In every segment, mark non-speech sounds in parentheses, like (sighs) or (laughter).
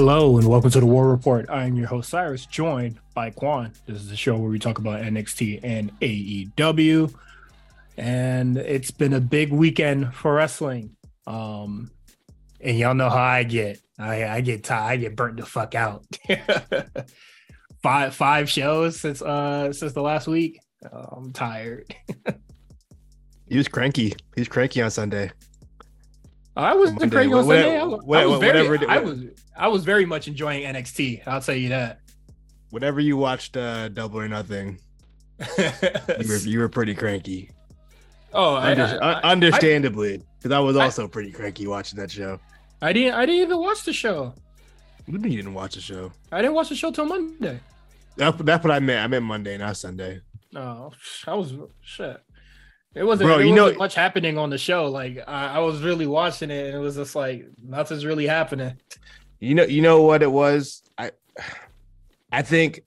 Hello and welcome to the War Report. I am your host Cyrus, joined by Quan. This is the show where we talk about NXT and AEW. And it's been a big weekend for wrestling. Um, and y'all know how I get. I, I get tired. I get burnt the fuck out. (laughs) five five shows since uh since the last week. Uh, I'm tired. he was cranky. He was cranky on Sunday. I was cranky on Sunday. I was, I was very, I was I was very much enjoying NXT. I'll tell you that. Whenever you watched uh, Double or Nothing, you, were, you were pretty cranky. Oh, Under, I, I, understandably, because I, I, was also pretty cranky watching that show. I didn't. I didn't even watch the show. What do you mean you didn't watch the show? I didn't watch the show till Monday. That's, that's what I meant. I meant Monday, not Sunday. Oh, I was shit. It wasn't. Bro, you wasn't know much happening on the show. Like I, I was really watching it, and it was just like nothing's really happening. You know, you know what it was. I, I think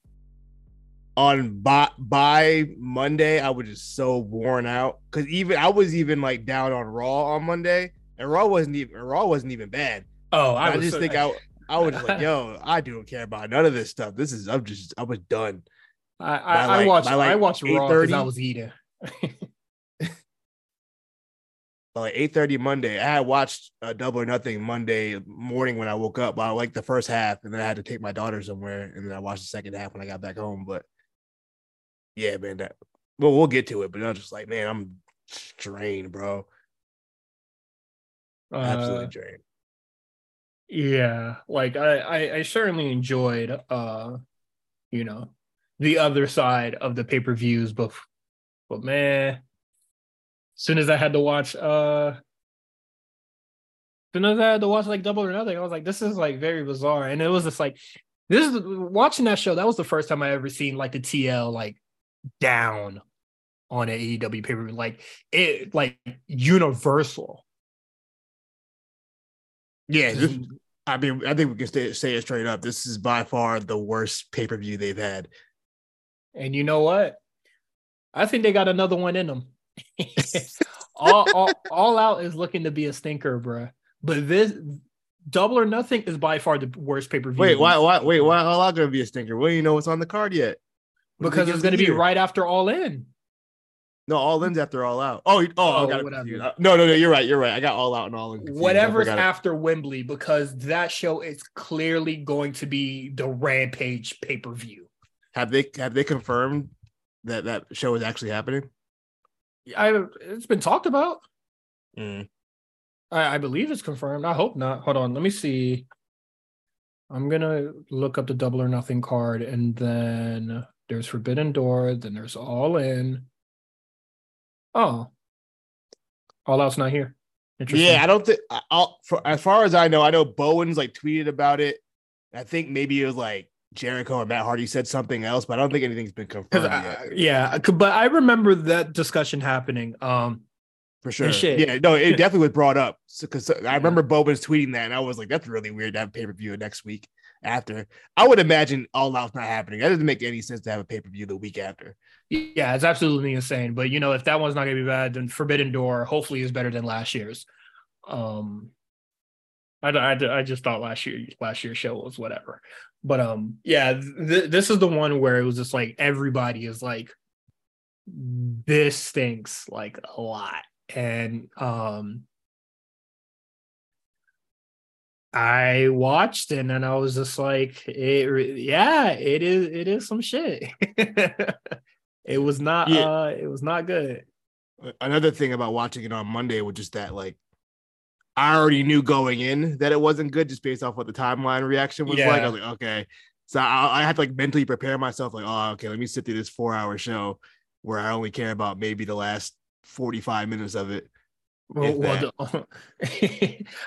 on by by Monday I was just so worn out because even I was even like down on Raw on Monday, and Raw wasn't even Raw wasn't even bad. Oh, I, I just so, think I I was like, (laughs) yo, I don't care about none of this stuff. This is I'm just I was done. I I, like, I watched like I watched Raw because I was eating. (laughs) like 8:30 Monday. I had watched uh, Double or Nothing Monday morning when I woke up. but I like the first half, and then I had to take my daughter somewhere, and then I watched the second half when I got back home. But yeah, man, that well, we'll get to it. But I was just like, man, I'm drained, bro. Uh, Absolutely drained. Yeah, like I, I, I certainly enjoyed, uh, you know, the other side of the pay per views, but but man, soon as I had to watch uh soon as I had to watch like double or nothing, I was like, this is like very bizarre. And it was just like this is watching that show, that was the first time I ever seen like the TL like down on an AEW paper, like it like universal. Yeah, this, I mean, I think we can stay, say it straight up. This is by far the worst pay per view they've had. And you know what? I think they got another one in them. (laughs) all, all, all out is looking to be a stinker, bro. But this double or nothing is by far the worst pay per view. Wait, why? Why? Wait, why all out gonna be a stinker? Well, you know what's on the card yet? What because it's gonna be right after All In. No, All In's after All Out. Oh, oh, oh I oh, got uh, No, no, no. You're right. You're right. I got All Out and All In. Whatever's after Wembley, because that show is clearly going to be the Rampage pay per view. Have they have they confirmed that that show is actually happening? I it's been talked about. Mm. I, I believe it's confirmed. I hope not. Hold on, let me see. I'm gonna look up the double or nothing card, and then there's Forbidden Door. Then there's All In. Oh, All Out's not here. Yeah, I don't think. I'll, for, as far as I know, I know Bowens like tweeted about it. I think maybe it was like Jericho or Matt Hardy said something else, but I don't think anything's been confirmed I, Yeah, but I remember that discussion happening. Um, for sure. Yeah, no, it definitely was brought up because so, I remember Bowman's tweeting that, and I was like, "That's really weird to have pay per view next week." After, I would imagine All Out's not happening. That doesn't make any sense to have a pay per view the week after. Yeah, it's absolutely insane. But you know, if that one's not going to be bad, then Forbidden Door hopefully is better than last year's. Um, I, I, I just thought last year last year's show was whatever. But um, yeah, th- this is the one where it was just like everybody is like, this stinks like a lot, and um, I watched it and I was just like, it, yeah, it is, it is some shit. (laughs) it was not, yeah. uh, it was not good. Another thing about watching it on Monday was just that, like, I already knew going in that it wasn't good just based off what the timeline reaction was yeah. like. I was like, okay. So I, I had to like mentally prepare myself, like, oh, okay, let me sit through this four hour show where I only care about maybe the last 45 minutes of it. Well, well (laughs)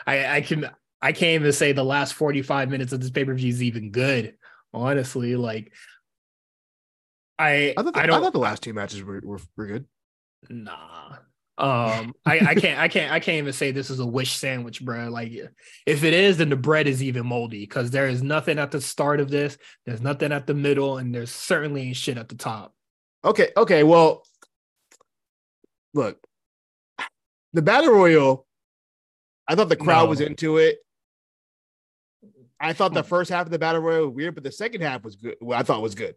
I, I can I can't even say the last 45 minutes of this pay-per-view is even good, honestly. Like I I thought the, I, I thought the last two matches were, were, were good. Nah. Um, I, I can't, I can't, I can't even say this is a wish sandwich, bro. Like, if it is, then the bread is even moldy because there is nothing at the start of this, there's nothing at the middle, and there's certainly shit at the top. Okay, okay. Well, look, the battle royal. I thought the crowd no. was into it. I thought the first half of the battle royal was weird, but the second half was good. Well, I thought it was good.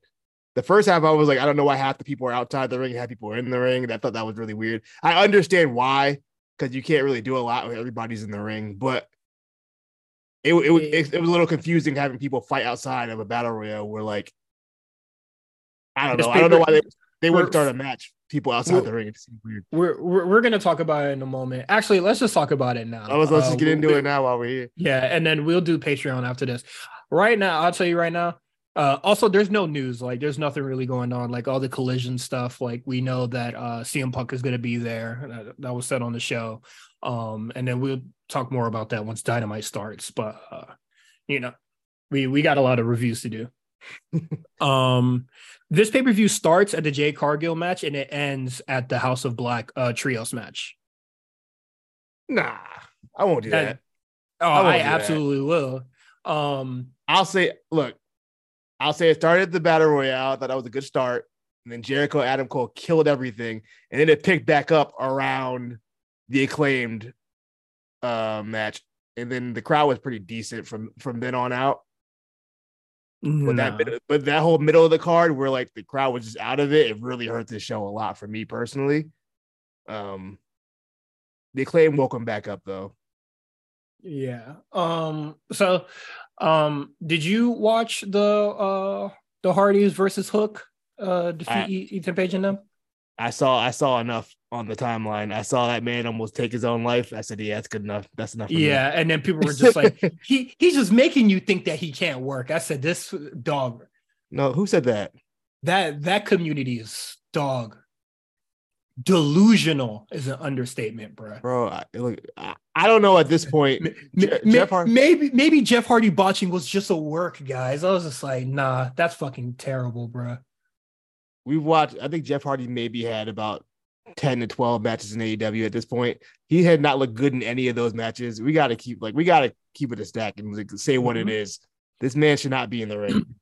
The first half, I was like, I don't know why half the people are outside the ring, half people are in the ring. And I thought that was really weird. I understand why, because you can't really do a lot when everybody's in the ring, but it, it, it, it was a little confusing having people fight outside of a battle royal where like I don't know. I don't know why they, they wouldn't start a match. People outside the ring. It seems weird. We're, we're we're gonna talk about it in a moment. Actually, let's just talk about it now. Oh, let's, let's uh, just get into it now while we're here. Yeah, and then we'll do Patreon after this. Right now, I'll tell you right now. Uh, also, there's no news. Like, there's nothing really going on. Like all the collision stuff. Like we know that uh, CM Punk is gonna be there. That, that was said on the show. Um, and then we'll talk more about that once Dynamite starts. But uh, you know, we we got a lot of reviews to do. (laughs) um, this pay per view starts at the Jade Cargill match and it ends at the House of Black uh trios match. Nah, I won't do that. that. Oh, I, I absolutely that. will. Um, I'll say, look, I'll say it started the battle royale. I thought that was a good start, and then Jericho, Adam Cole killed everything, and then it picked back up around the acclaimed uh, match, and then the crowd was pretty decent from from then on out. But that but that whole middle of the card where like the crowd was just out of it, it really hurt the show a lot for me personally. Um the acclaim woke him back up though. Yeah. Um so um did you watch the uh the Hardys versus Hook uh defeat I, Ethan Page and them? I saw I saw enough on the timeline. I saw that man almost take his own life. I said, "Yeah, that's good enough. That's enough." yeah, me. and then people were just like, (laughs) "He he's just making you think that he can't work." I said, "This dog." No, who said that? That that community is dog. Delusional is an understatement, bro. Bro, I, look, I, I don't know at this point. Je- Jeff Hardy- maybe maybe Jeff Hardy botching was just a work, guys. I was just like, nah, that's fucking terrible, bro we've watched. I think Jeff Hardy maybe had about ten to twelve matches in AEW at this point. He had not looked good in any of those matches. We got to keep like we got to keep it a stack and like, say what mm-hmm. it is. This man should not be in the ring. (clears throat)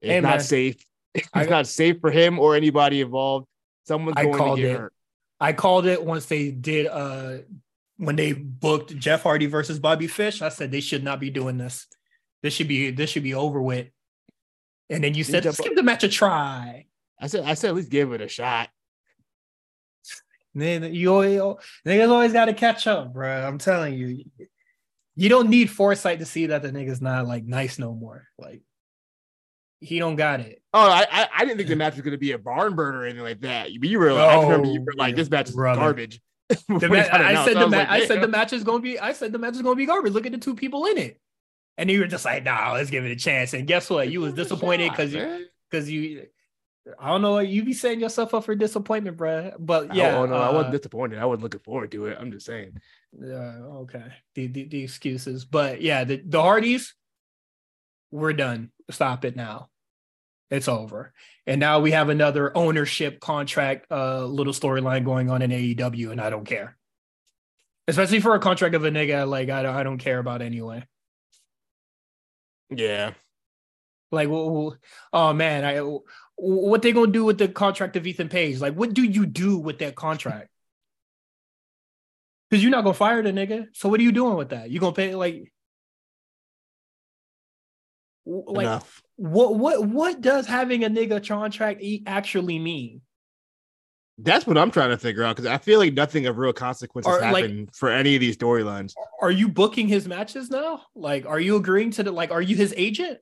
It's hey, not man. safe. (laughs) It's I, not safe for him or anybody involved. Someone's I going to get it. hurt. I called it once they did uh when they booked Jeff Hardy versus Bobby Fish. I said they should not be doing this. This should be this should be over with. And then you said, let's give the match a try. I said, I said, at least give it a shot. Man, you niggas always got to catch up, bro. I'm telling you, you don't need foresight to see that the nigga's not like nice no more. Like he don't got it. Oh, I I, didn't think the match was gonna be a barn burner or anything like that. But You were, oh, I remember you were like, this match is brother. garbage. (laughs) Ma- I, said the ma- like, I said the match is gonna be. I said the match is gonna be garbage. Look at the two people in it, and you were just like, nah, let's give it a chance. And guess what? You was disappointed because you because you I don't know. You be setting yourself up for disappointment, bro. But yeah, oh, no, uh, I wasn't uh, disappointed. I wasn't looking forward to it. I'm just saying. Yeah. Okay. The the, the excuses, but yeah, the the Hardys, we're done. Stop it now. It's over. And now we have another ownership contract, uh, little storyline going on in AEW, and I don't care. Especially for a contract of a nigga like I don't, I don't care about anyway. Yeah. Like, well, oh man, I what they gonna do with the contract of Ethan Page? Like, what do you do with that contract? Because you're not gonna fire the nigga. So what are you doing with that? You gonna pay like like Enough. what what what does having a nigga contract actually mean? That's what I'm trying to figure out because I feel like nothing of real consequences are, happened like, for any of these storylines. Are you booking his matches now? Like, are you agreeing to the like? Are you his agent?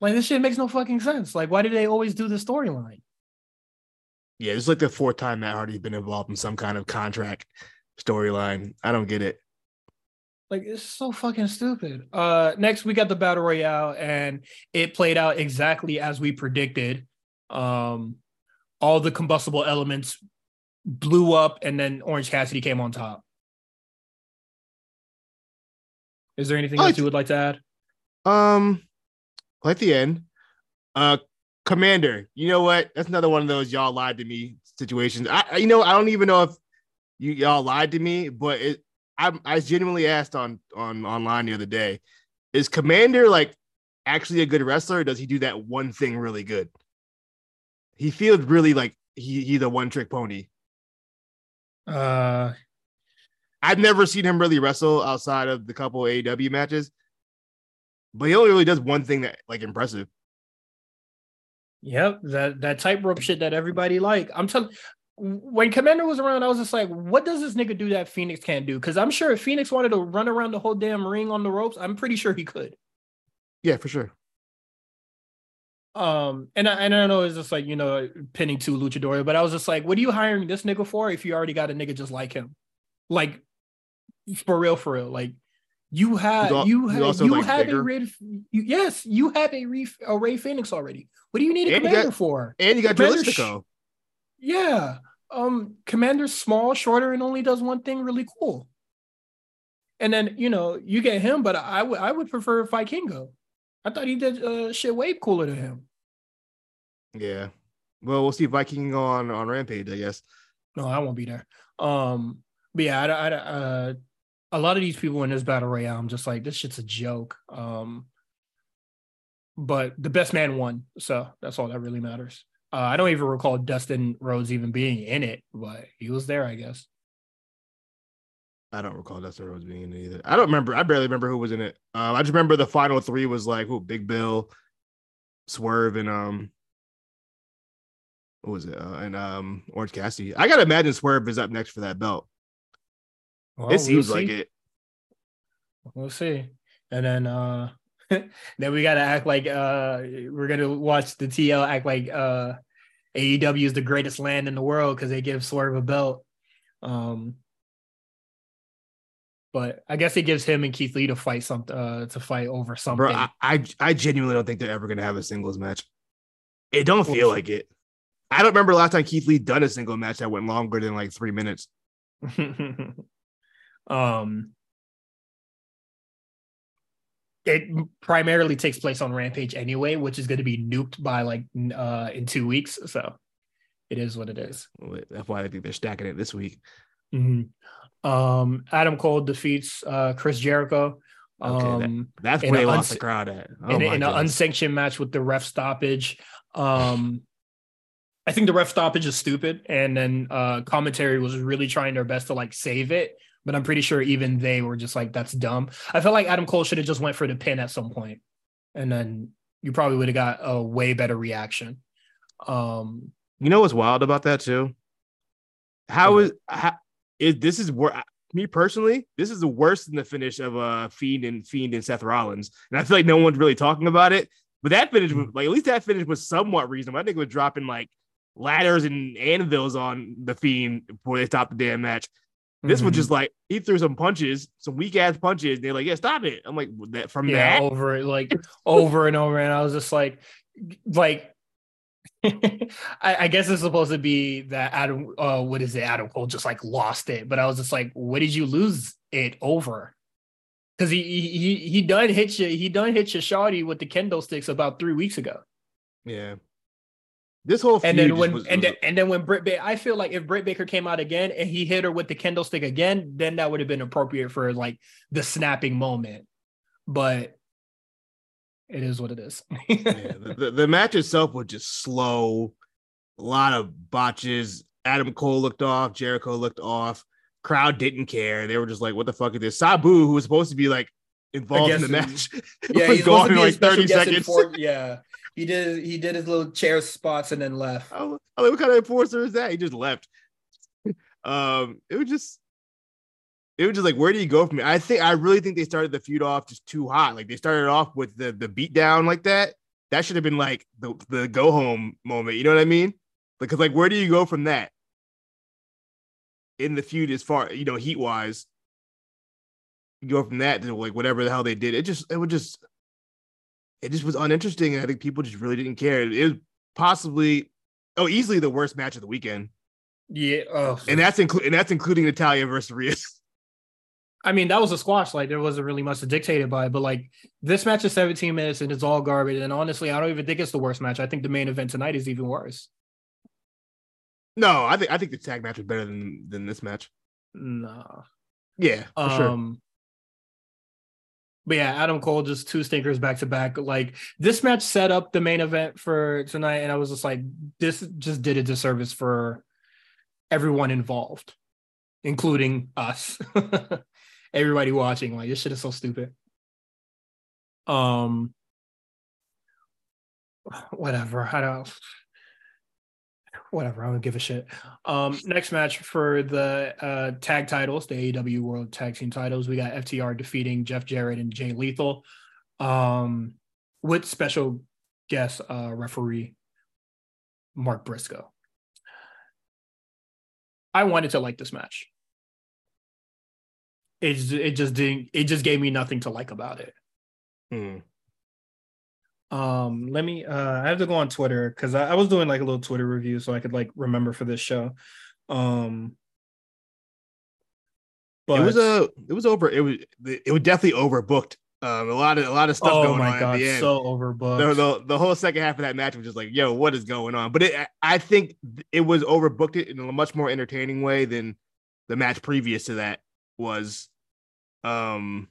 Like this shit makes no fucking sense. Like, why do they always do the storyline? Yeah, it's like the fourth time Matt Hardy's been involved in some kind of contract storyline. I don't get it. Like it's so fucking stupid. Uh next we got the battle royale and it played out exactly as we predicted. Um all the combustible elements blew up and then Orange Cassidy came on top. Is there anything else you would like to add? Um like the end. Uh, Komander, you know what? That's another one of those y'all lied to me situations. I, you know, I don't even know if you y'all lied to me, but it, I, I genuinely asked on on online the other day, is Komander like actually a good wrestler? does he do that one thing really good? He feels really like he he's a one trick pony. Uh, I've never seen him really wrestle outside of the couple AEW matches, but he only really does one thing that like impressive. Yep, that that tightrope shit that everybody like. I'm telling. When Komander was around, I was just like, "What does this nigga do that Fenix can't do?" Because I'm sure if Fenix wanted to run around the whole damn ring on the ropes, I'm pretty sure he could. Yeah, for sure. Um, and I, and I know it's just like you know pinning to luchador, but I was just like, what are you hiring this nigga for if you already got a nigga just like him? Like for real, for real. Like you have all, you have you like have bigger. a Rey, you, yes, you have a, Rey, a Rey Fenix already. What do you need a and Komander got, for? And you got Dralistico. Yeah. Um, Komander's small, shorter, and only does one thing really cool. And then you know you get him, but I would I would prefer Vikingo. I thought he did uh, shit way cooler than him. Yeah. Well, we'll see Viking on on Rampage, I guess. No, I won't be there. Um, but yeah, I, I, uh, a lot of these people in this battle royale, I'm just like, this shit's a joke. Um, but the best man won, so that's all that really matters. Uh, I don't even recall Dustin Rhodes even being in it, but he was there, I guess. I don't recall Dustin Rhodes being in it either. I don't remember. I barely remember who was in it. Um, I just remember the final three was like who Big Bill, Swerve, and um, what was it? Uh, and um, Orange Cassidy. I gotta imagine Swerve is up next for that belt. Well, it seems we'll like it. We'll see. And then uh (laughs) then we gotta act like uh we're gonna watch the TL act like uh AEW is the greatest land in the world because they give Swerve a belt. Um but I guess it gives him and Keith Lee to fight something uh, to fight over something. Bro, I, I, I genuinely don't think they're ever gonna have a singles match. It don't feel like it. I don't remember the last time Keith Lee done a single match that went longer than like three minutes. (laughs) um, it primarily takes place on Rampage anyway, which is going to be nuked by like uh in two weeks. So it is what it is. That's why I think they're stacking it this week. Mm-hmm. Um, Adam Cole defeats uh, Chris Jericho. Okay, um, that, that's where they lost uns- the crowd at. Oh in, in an unsanctioned match with the ref stoppage. Um, I think the ref stoppage is stupid, and then uh, commentary was really trying their best to like save it. But I'm pretty sure even they were just like, "That's dumb." I felt like Adam Cole should have just went for the pin at some point, and then you probably would have got a way better reaction. Um, you know what's wild about that too? How is how, it, this is where me personally, this is the worst than the finish of uh Fiend and Fiend and Seth Rollins, and I feel like no one's really talking about it. But that finish, was, like at least that finish was somewhat reasonable. I think it was dropping like ladders and anvils on the Fiend before they stopped the damn match. This mm-hmm. was just like he threw some punches, some weak ass punches. They're like, "Yeah, stop it." I'm like, "That from yeah, that over it, like (laughs) over and over." And I was just like, like (laughs) I, I, guess it's supposed to be that Adam, uh, what is it? Adam Cole just like lost it, but I was just like, what did you lose it over? Because he he he done hit you, he done hit you, shawty with the kendo sticks about three weeks ago. Yeah. This whole thing. and then when was, and was, then and then when Britt Baker, I feel like if Britt Baker came out again and he hit her with the kendo stick again, then that would have been appropriate for like the snapping moment. But it is what it is. (laughs) yeah, the, the, the, match itself was just slow, a lot of botches. Adam Cole looked off, Jericho looked off. Crowd didn't care. They were just like, "What the fuck is this?" Sabu, who was supposed to be like involved in the match, (laughs) yeah, he's gone in like thirty seconds. For, (laughs) yeah, he did. He did his little chair spots and then left. Oh, like, what kind of enforcer is that? He just left. um, it was just it was just like, where do you go from here? I think I really think they started the feud off just too hot. Like they started off with the the beat down like that. That should have been like the the go home moment. You know what I mean? Because like, where do you go from that in the feud as far you know heat wise? You go from that to like whatever the hell they did. It just it would just it just was uninteresting, and I think people just really didn't care. It was possibly oh easily the worst match of the weekend. Yeah, oh. and that's including and that's including Natalya versus Rhea. (laughs) I mean, that was a squash. Like there wasn't really much to dictate it by, but like this match is 17 minutes and it's all garbage. And honestly, I don't even think it's the worst match. I think the main event tonight is even worse. No, I think I think the tag match was better than than this match. No. Yeah, for um, sure. But yeah, Adam Cole just two stinkers back to back. Like this match set up the main event for tonight, and I was just like, this just did a disservice for everyone involved including us, (laughs) everybody watching. Like this shit is so stupid. Um, whatever. I don't. Whatever. I don't give a shit. Um, next match for the uh, tag titles, the AEW World Tag Team titles, we got FTR defeating Jeff Jarrett and Jay Lethal, um, with special guest uh, referee Mark Briscoe. I wanted to like this match. It it just didn't. It just gave me nothing to like about it. Hmm. Um, let me. Uh, I have to go on Twitter because I, I was doing like a little Twitter review so I could like remember for this show. Um, but it was a. It was over. It was. It was definitely overbooked. Um, a lot of a lot of stuff oh going my on. god, at the end. so overbooked. The, the, the whole second half of that match was just like, yo, what is going on? But it, I think it was overbooked it in a much more entertaining way than the match previous to that was. Um,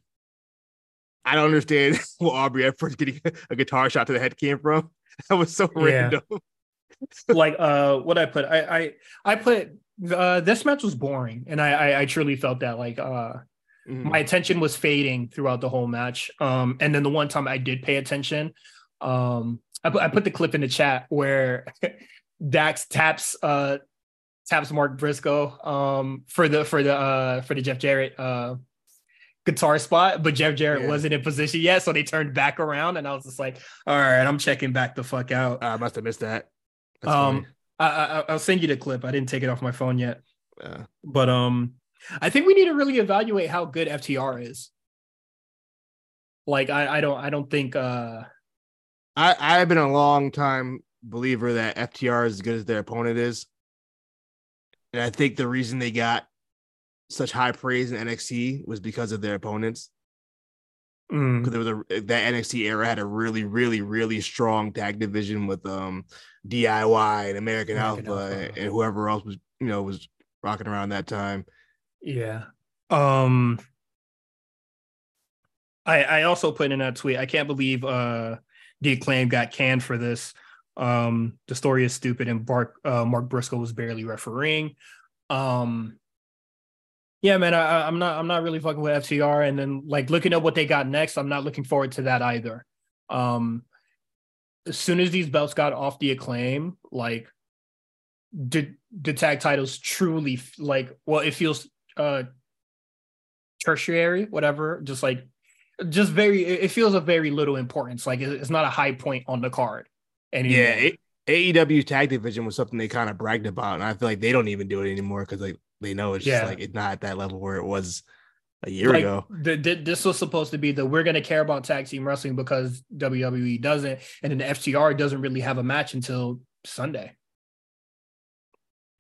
I don't understand (laughs) where Aubrey Edwards getting a guitar shot to the head came from. (laughs) That was so Yeah. random. like uh what I put I I I put uh this match was boring and I I, I truly felt that like uh Mhm. my attention was fading throughout the whole match. Um and then the one time I did pay attention, um I put I put the clip in the chat where (laughs) Dax taps uh taps Mark Briscoe um for the for the uh for the Jeff Jarrett uh guitar spot, but Jeff Jarrett Yeah. wasn't in position yet, so they turned back around and I was just like, all right, I'm checking back the fuck out. I must have missed that. That's Um, I, I I'll send you the clip. I didn't take it off my phone yet. Uh, but um, I think we need to really evaluate how good FTR is. Like I I don't I don't think uh I I've been a long time believer that FTR is as good as their opponent is, and I think the reason they got such high praise in NXT was because of their opponents. mm, Because there was a that NXT era had a really really really strong tag division with um DIY and American, American Alpha, Alpha. and whoever else was you know was rocking around that time. yeah um. I I also put in a tweet. I can't believe uh the acclaim got canned for this. Um, the story is stupid, and Mark uh, Mark Briscoe was barely refereeing. Um, yeah, man, I, I'm not I'm not really fucking with FTR, and then like looking at what they got next, I'm not looking forward to that either. Um, as soon as these belts got off the acclaim, like did the tag titles truly like well, it feels uh tertiary, whatever, just like just very it feels of very little importance. Like it's not a high point on the card anymore. Yeah, AEW tag division was something they kind of bragged about, and I feel like they don't even do it anymore because like they know it's just like it's not at that level where it was a year like, ago. The, the, this was supposed to be the we're going to care about tag team wrestling because WWE doesn't, and then the FTR doesn't really have a match until Sunday.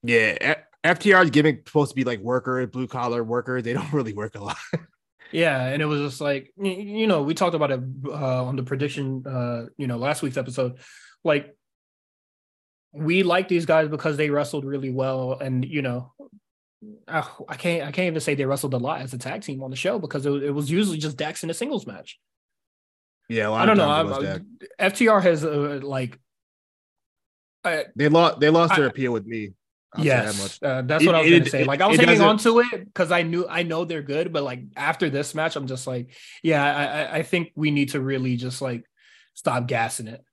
Yeah, FTR's gimmick supposed to be like worker, blue collar worker. They don't (laughs) really work a lot. Yeah, and it was just like you know we talked about it uh, on the prediction, uh, you know, last week's episode. Like we like these guys because they wrestled really well, and you know, uh, I can't I can't even say they wrestled a lot as a tag team on the show because it, was- it was usually just Dax in a singles match. yeah, I don't know. I'm. FTR has uh, like I, They lost. They lost their appeal with me. I'll that yes, much. uh, that's It- what I was it- gonna say. it- Like I was hanging on to it because I knew I know they're good, but like after this match, I'm just like, yeah, I, I I think we need to really just like stop gassing it.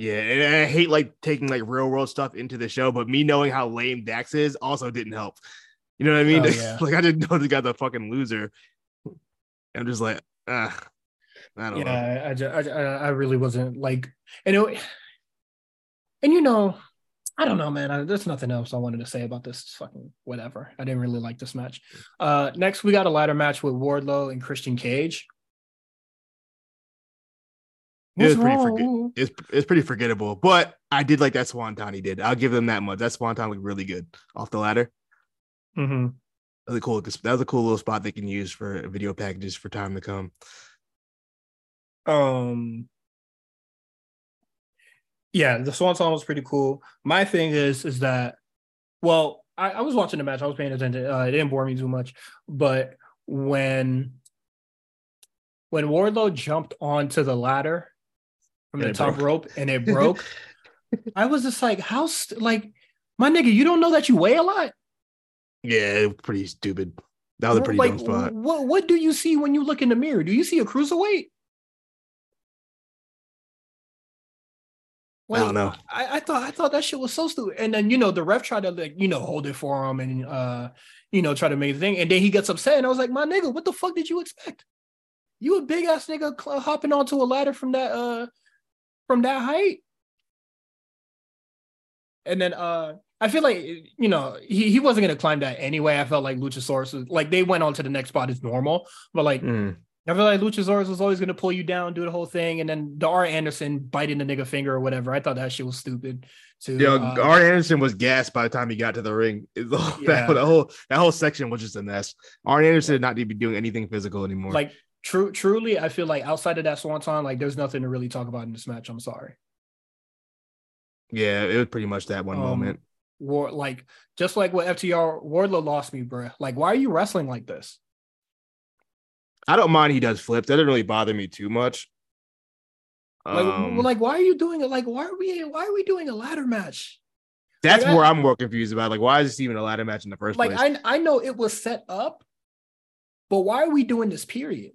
Yeah, and I hate like taking like real world stuff into the show, but me knowing how lame Dax is also didn't help. You know what I mean? Oh, (laughs) yeah. like I didn't know the guy's a fucking loser. I'm just like, ah, I don't know. Yeah, I, I, ju- I, I I really wasn't like, and it, and you know, I don't know, man. I, there's nothing else I wanted to say about this. Fucking whatever. I didn't really like this match. Uh, next we got a ladder match with Wardlow and Christian Cage. It was What's pretty forget- It's it's pretty forgettable, but I did like that Swanton he did. I'll give them that much. That Swanton looked really good off the ladder. Mhm. That was a cool. That was a cool little spot they can use for video packages for time to come. Um. Yeah, the Swan Song was pretty cool. My thing is, is that, well, I, I was watching the match. I was paying attention. Uh, it didn't bore me too much, but when when Wardlow jumped onto the ladder from And the top broke. rope and it (laughs) broke, I was just like, how, st- like, my nigga, you don't know that you weigh a lot. Yeah, pretty stupid. That was a pretty like, dumb spot. What what do you see when you look in the mirror? Do you see a cruiserweight? Like, I don't know. I, I, thought I thought that shit was so stupid. And then you know the ref tried to like you know hold it for him and uh you know try to make the thing. And then he gets upset. And I was like, my nigga, what the fuck did you expect? You a big ass nigga cl- hopping onto a ladder from that uh from that height. And then uh I feel like you know he, he wasn't gonna climb that anyway. I felt like Luchasaurus was like they went on to the next spot as normal, but like mm. I feel like Luchasaurus was always gonna pull you down, do the whole thing, and then the Arn Anderson biting the nigga finger or whatever. I thought that shit was stupid. Too. Yo, uh, Arn Anderson was gassed by the time he got to the ring. (laughs) The whole, yeah. that, the whole that whole section was just a mess. Arn Anderson did not need to be doing anything physical anymore. Like true, truly, I feel like outside of that swanton, like there's nothing to really talk about in this match. I'm sorry. Yeah, it was pretty much that one um, moment. War like just like what FTR Wardlow lost me, bro. Like, why are you wrestling like this? I don't mind he does flips. That doesn't really bother me too much. Like, um, like, why are you doing it? Like, why are we why are we doing a ladder match? That's like, where I, am more confused about. Like, why is this even a ladder match in the first like, place? I I know it was set up, but why are we doing this period?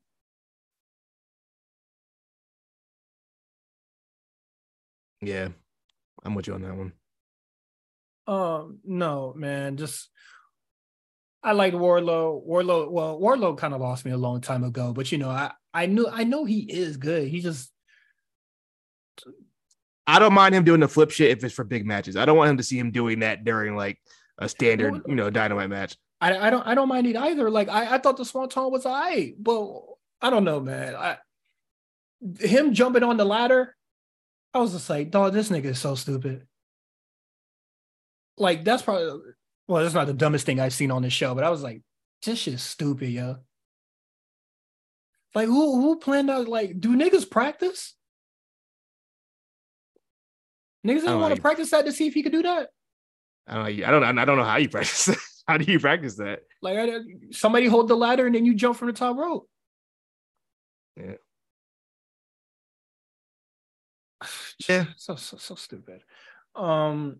Yeah, I'm with you on that one. Um, no, man, just I liked Wardlow. Wardlow, well, Wardlow kind of lost me a long time ago, but you know, I I knew I know he is good. He just I don't mind him doing the flip shit if it's for big matches. I don't want him to see him doing that during like a standard, you know, dynamite match. I, I don't I don't mind it either. Like I, I thought the Swanton was I, but I don't know, man. I him jumping on the ladder, I was just like, dog, this nigga is so stupid like that's probably well, that's not the dumbest thing I've seen on this show, but I was like, this shit is stupid, yo. Like who who planned out like do niggas practice? Niggas didn't want to practice that to see if he could do that. I don't know. I don't. I don't know how you practice that. (laughs) How do you practice that? Like somebody hold the ladder and then you jump from the top rope. Yeah. (sighs) Yeah. So so so stupid. Um,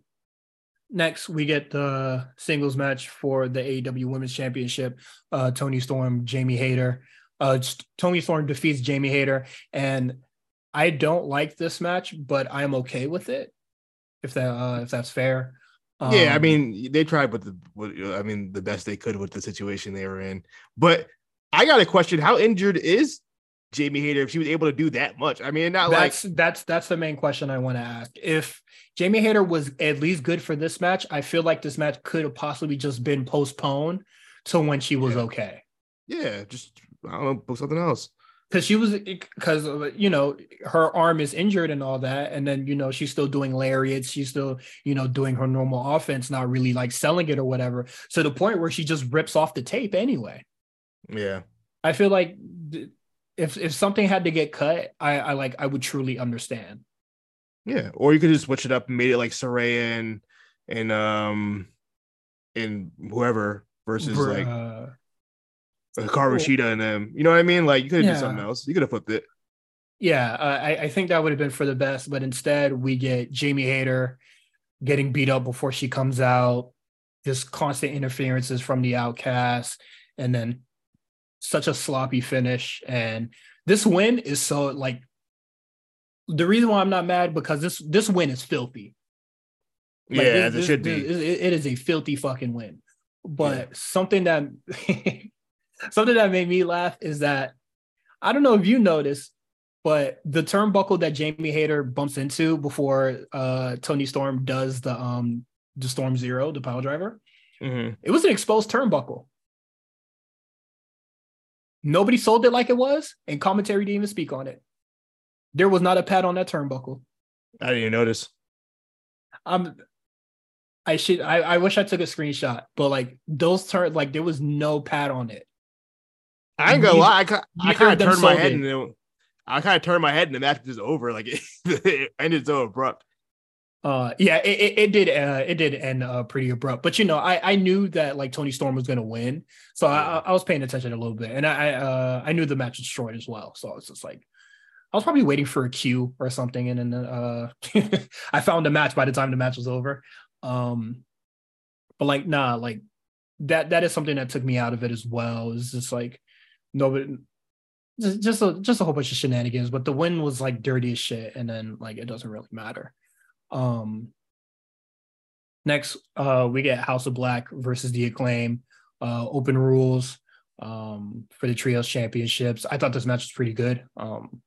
Next, we get the singles match for the AEW Women's Championship. Uh, Toni Storm, Jamie Hayter. Uh, Toni Storm defeats Jamie Hayter, and I don't like this match, but I'm okay with it. If that uh, if that's fair. Um, yeah, I um, mean they tried with the with, I mean the best they could with the situation they were in, but I got a question: How injured is Jamie Hayter if she was able to do that much. I mean, not that's like that's that's the main question I want to ask. If Jamie Hayter was at least good for this match, I feel like this match could have possibly just been postponed to when she was yeah. okay. Yeah, just I don't know, book something else. Because she was, because you know her arm is injured and all that, and then you know she's still doing lariats, she's still you know doing her normal offense, not really like selling it or whatever. So the point where she just rips off the tape anyway. Yeah, I feel like if if something had to get cut, I, I like I would truly understand. Yeah, or you could just switch it up and made it like Saraya and and um and whoever versus Br- like uh, Rashida and them. You know what I mean? Like you could have yeah. done something else. You could have flipped it. Yeah, uh, I, I think that would have been for the best, but instead we get Jamie Hayter getting beat up before she comes out, just constant interferences from the outcast, and then such a sloppy finish. And this win is so like the reason why I'm not mad because this this win is filthy. Like, yeah, this, it should this, be. it is a filthy fucking win. But yeah. something that (laughs) something that made me laugh is that I don't know if you noticed, but the turnbuckle that Jamie Hayter bumps into before uh, Toni Storm does the um the Storm Zero, the power driver, mm-hmm. it was an exposed turnbuckle. Nobody sold it like it was, and commentary didn't even speak on it. There was not a pad on that turnbuckle. I didn't notice. Um, I should. I, I wish I took a screenshot, but like those turn, like there was no pad on it. I ain't gonna lie. I, I kind of turned my head and it, I kind of turned my head and the match was over. Like it, (laughs) it ended so abrupt. Uh, yeah, it, it, it did. Uh, it did end uh, pretty abrupt, but you know, I, I knew that like Toni Storm was going to win, so I, I was paying attention a little bit, and I uh, I knew the match was short as well, so it's just like I was probably waiting for a cue or something, and then uh, (laughs) I found the match by the time the match was over. Um, but like, nah, like that that is something that took me out of it as well. It's just like nobody just just a just a whole bunch of shenanigans, but the win was like dirty as shit, and then like it doesn't really matter. Um next uh we get House of Black versus the acclaim, uh open rules um for the trios championships. I thought this match was pretty good. Um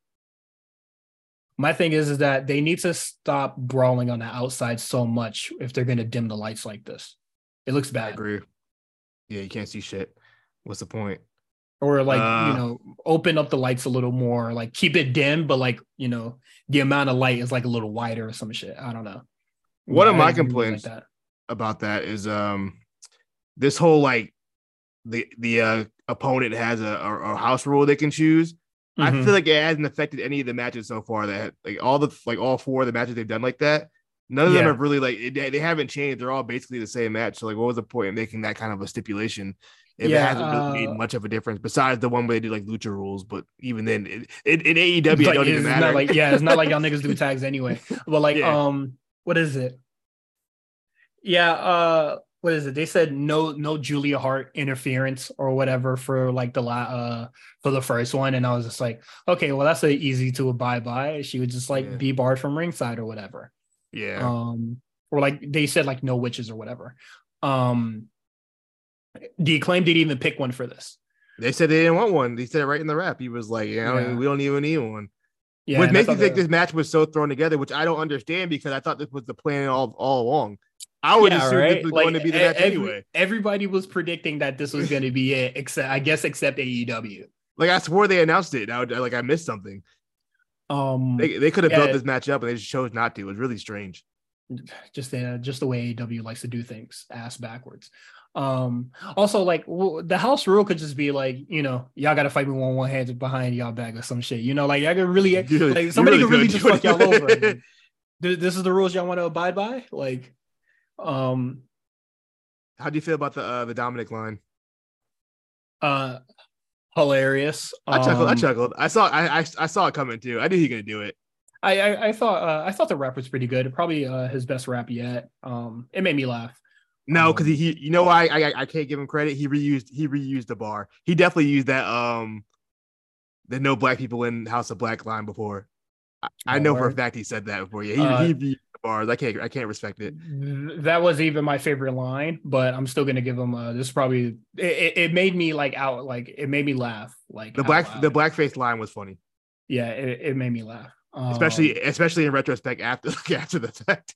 my thing is is that they need to stop brawling on the outside so much if they're gonna dim the lights like this. It looks bad. I agree. Yeah, you can't see shit. What's the point? Or like, uh, you know, open up the lights a little more, like keep it dim, but like, you know, the amount of light is like a little wider or some shit. I don't know. One yeah, of my complaints like that. about that is um this whole like the the uh opponent has a, a, a house rule they can choose. Mm-hmm. I feel like it hasn't affected any of the matches so far that like all the like all four of the matches they've done like that. None of yeah. them have really like it, they haven't changed. They're all basically the same match. So like, what was the point of making that kind of a stipulation if yeah, it hasn't uh, made much of a difference besides the one where they did like lucha rules? But even then, it, it, in AEW, like, it don't even matter. Not like yeah, it's not like y'all niggas do (laughs) tags anyway. But like, yeah. um, what is it? Yeah, uh, what is it? They said no, no Julia Hart interference or whatever for like the la- uh for the first one, and I was just like, okay, well that's a easy to abide by. She would just like yeah. be barred from ringside or whatever. Yeah. Um, or like they said like no witches or whatever. Um, the acclaim didn't even pick one for this. They said they didn't want one. They said it right in the rap. He was like, yeah, yeah. we don't even need one. Yeah, which makes me think the... this match was so thrown together, which I don't understand because I thought this was the plan all, all along. I would yeah, assume right? this was like, going to be the match every, anyway. Everybody was predicting that this was going to be it, except I guess except AEW. Like I swore they announced it. I would, like I missed something. Um, they, they could have yeah, built this match up and they just chose not to. It was really strange. Just the just the way AEW likes to do things, ass backwards. Um, also like w- the house rule could just be like, you know, y'all gotta fight me one one hand behind y'all back or some shit. You know, like y'all could really (laughs) like somebody really could really just fuck y'all over. this is the rules y'all want to abide by. Like, um, how do you feel about the uh the Dominic line? Uh, hilarious. I chuckled. Um, I chuckled. I saw. I, I, I saw it coming too. I knew he was gonna do it. I I, I thought uh, I thought the rap was pretty good. Probably uh, his best rap yet. Um, it made me laugh. No, because um, he, he, you know why I, I, I can't give him credit. He reused he reused the bar. He definitely used that um, the no black people in House of Black line before. I, I know for a fact he said that before. Yeah, he, uh, he bars. I can't I can't respect it. That was even my favorite line, but I'm still gonna give him a this probably it, it made me like out like it made me laugh. Like the black loud. the blackface line was funny. Yeah, it, it made me laugh. especially um, especially in retrospect after (laughs) after the fact.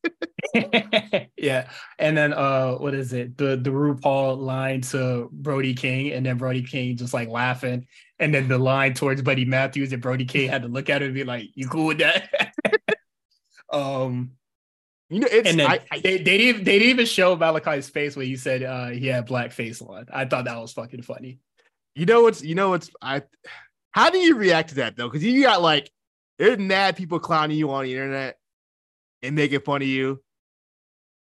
(laughs) yeah. And then uh what is it? The the RuPaul line to Brody King and then Brody King just like laughing. And then the line towards Buddy Matthews and Brody King had to look at it and be like, you cool with that? (laughs) um you know, it's and then I, I, they, they didn't they didn't even show Malakai's face when he said uh, he had black face on. I thought that was fucking funny. You know what's you know what's I how do you react to that though? Because you got like there's mad people clowning you on the internet and making fun of you.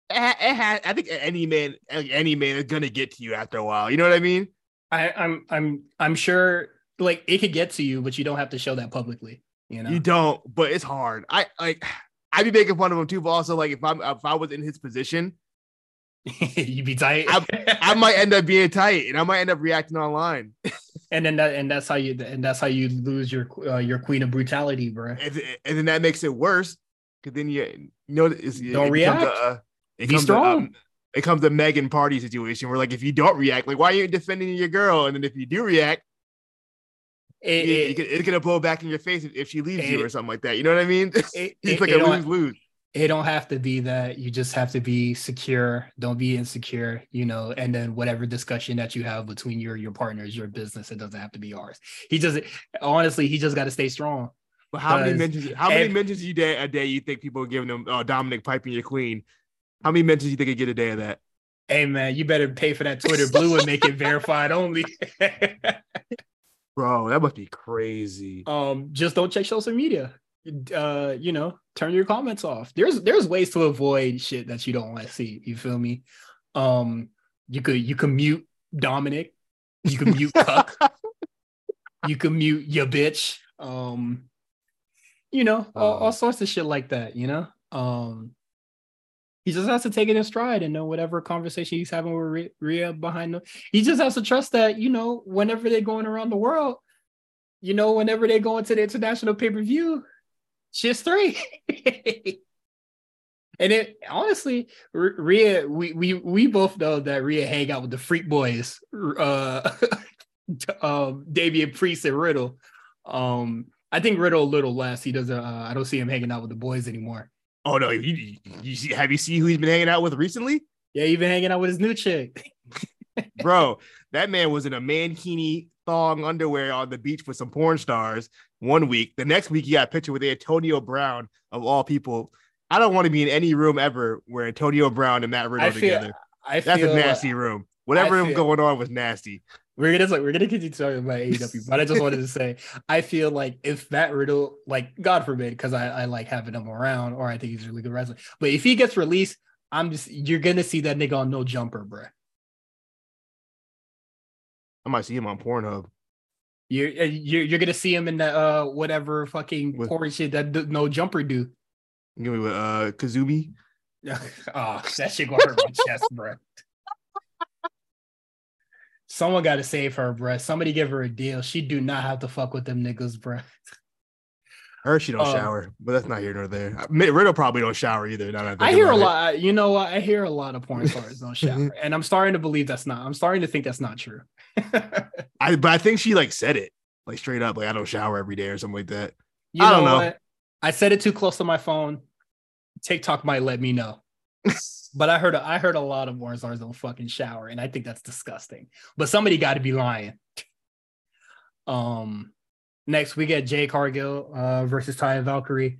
It, it has, I think any man any man is gonna get to you after a while. You know what I mean? I, I'm I'm I'm sure like it could get to you, but you don't have to show that publicly. You know, you don't, but it's hard. I like I'd be making fun of him too, but also like if I'm if I was in his position, (laughs) you'd be tight. I, (laughs) I, might end up being tight, and I might end up reacting online. and then that and that's how you and that's how you lose your uh, your queen of brutality, bro. And, and then that makes it worse because then you you know it's, don't it react. A, uh, it be strong. To, um, it comes to Megan party situation where like if you don't react, like why are you defending your girl? And then if you do react, it, it, it, it's gonna blow back in your face if she leaves you or something like that. You know what I mean? (laughs) It, it's like a lose lose. It don't have to be that. You just have to be secure. Don't be insecure. You know, and then whatever discussion that you have between your your partners, your business, it doesn't have to be ours. He just honestly, he just got to stay strong. But how many mentions? How many mentions you day a day you think people are giving them? Oh, Dominic piping your queen. How many mentions you think you get a day of that? Hey man, you better pay for that Twitter blue and make it (laughs) verified only. (laughs) Bro, that must be crazy. Um, just don't check social media. Uh, you know, turn your comments off. There's there's ways to avoid shit that you don't want to see. You feel me? Um, you could you can mute Dominic. You can mute Cuck. (laughs) you can mute your bitch. Um, you know, all, all, sorts of shit like that. You know. Um, He just has to take it in stride and know whatever conversation he's having with Rhea behind him. He just has to trust that, you know, whenever they're going around the world, you know, whenever they go into the international pay per view, shit's three. (laughs) and it honestly, Rhea, we we we both know that Rhea hang out with the freak boys, uh, (laughs) um, Damian Priest and Riddle. Um, I think Riddle a little less. He doesn't. Uh, I don't see him hanging out with the boys anymore. Oh no, you, you see, have you seen who he's been hanging out with recently? Yeah, he's been hanging out with his new chick. (laughs) Bro, that man was in a mankini thong underwear on the beach with some porn stars one week. The next week, he got a picture with Antonio Brown of all people. I don't want to be in any room ever where Antonio Brown and Matt Riddle I feel, together. I That's feel, a nasty room. Whatever was going on was nasty. We're gonna like we're gonna continue talking about AEW, but I just wanted to say I feel like if Matt Riddle, like God forbid, because I, I like having him around, or I think he's a really good wrestler. But if he gets released, I'm just you're gonna see that nigga on no jumper, bro. I might see him on Pornhub. You're uh, you're, you're gonna see him in the uh whatever fucking with, porn shit that no jumper do. Give me with uh Kazumi. (laughs) oh, that shit gonna hurt my chest, bro. Someone got to save her, bro. Somebody give her a deal. She do not have to fuck with them niggas, bro. Her she don't uh, shower, but that's not here nor there. Riddle probably don't shower either. I, hear a lot. You know what? I hear a lot of porn stars don't (laughs) shower, and I'm starting to believe that's not. I'm starting to think that's not true. (laughs) I but I think she like said it like straight up, like I don't shower every day or something like that. You I don't know. What? I said it too close to my phone. TikTok might let me know. (laughs) But I heard I heard a lot of porn stars don't fucking shower, and I think that's disgusting. But somebody got to be lying. Um, next we get Jade Cargill uh, versus Taya Valkyrie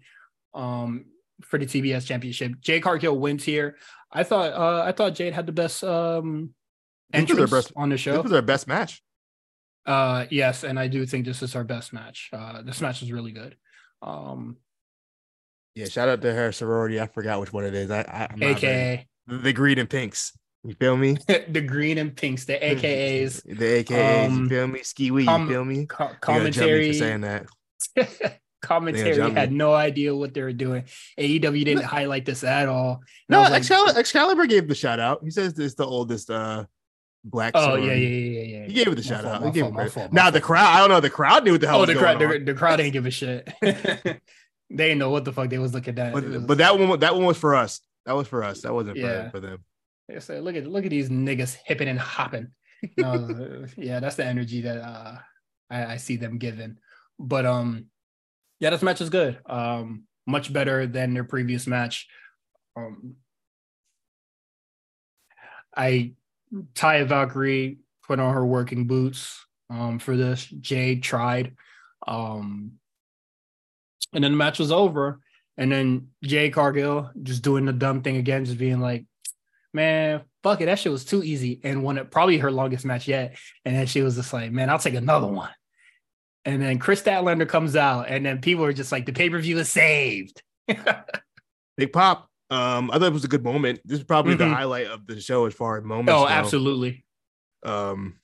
um, for the TBS Championship. Jade Cargill wins here. I thought uh, I thought Jade had the best um, entrance best, on the show. This was their best match. Uh, yes, and I do think this is our best match. Uh, this match is really good. Um, yeah, shout out to her sorority. I forgot which one it is. I, I I'm AKA the green and pinks. You feel me? (laughs) the green and pinks, the (laughs) AKAs. the AKAs, um, you feel me? Ski wee, com- you feel me? Co- commentary saying that. (laughs) commentary had no idea what they were doing. AEW didn't highlight this at all. And no, Excalibur, like, Excalibur gave the shout out. He says it's the oldest uh black. Oh yeah, yeah, yeah, yeah. He gave it the shout out. He gave it now the crowd. I don't know. The crowd knew what the hell. Oh, the crowd. The, the, crowd didn't give a shit. They didn't know what the fuck they was looking at. But, was, but that one, that one was for us. That was for us. That wasn't yeah. for, for them. They say, look at look at these niggas hipping and hopping. No, (laughs) yeah, that's the energy that uh, I, I see them giving. But um, yeah, this match is good. Um, much better than their previous match. Um, I Taya Valkyrie put on her working boots um, for this. Jade tried. Um, and then the match was over. And then Jade Cargill just doing the dumb thing again, just being like, man, fuck it. That shit was too easy. And won it probably her longest match yet. And then she was just like, man, I'll take another one. And then Kris Statlander comes out, and then people are just like, the pay-per-view is saved. (laughs) Big pop. Um, I thought it was a good moment. This is probably mm-hmm. the highlight of the show as far as moments. Oh, absolutely. Um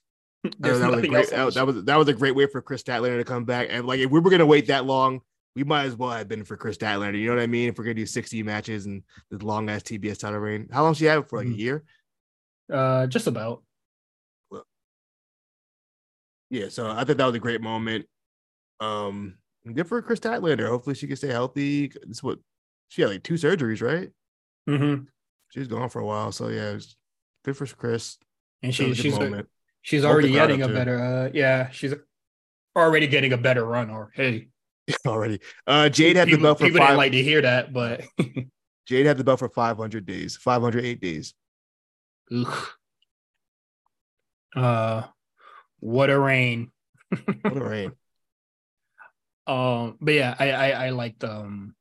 that, was a great that, was that was a great way for Kris Statlander to come back. And like if we were gonna wait that long, we might as well have been for Kris Statlander. You know what I mean? If we're gonna do 60 matches and the long ass TBS title reign, how long she have it for like mm-hmm. a year? Uh, just about. Well, yeah, so I thought that was a great moment. Um, good for Kris Statlander. Hopefully, she can stay healthy. This what she had like two surgeries, right? Mm-hmm. She's gone for a while, so yeah, good for Kris. And she, she's a, she's already getting a better. Uh, yeah, she's already getting a better run. Or hey, (laughs) already. Uh, Jade had people, the belt for people five. Didn't like to hear that, but (laughs) Jade had the belt for 500 days, 508 days. Ugh. Uh, what a rain! what a reign! (laughs) Um, but yeah, I I, I liked um.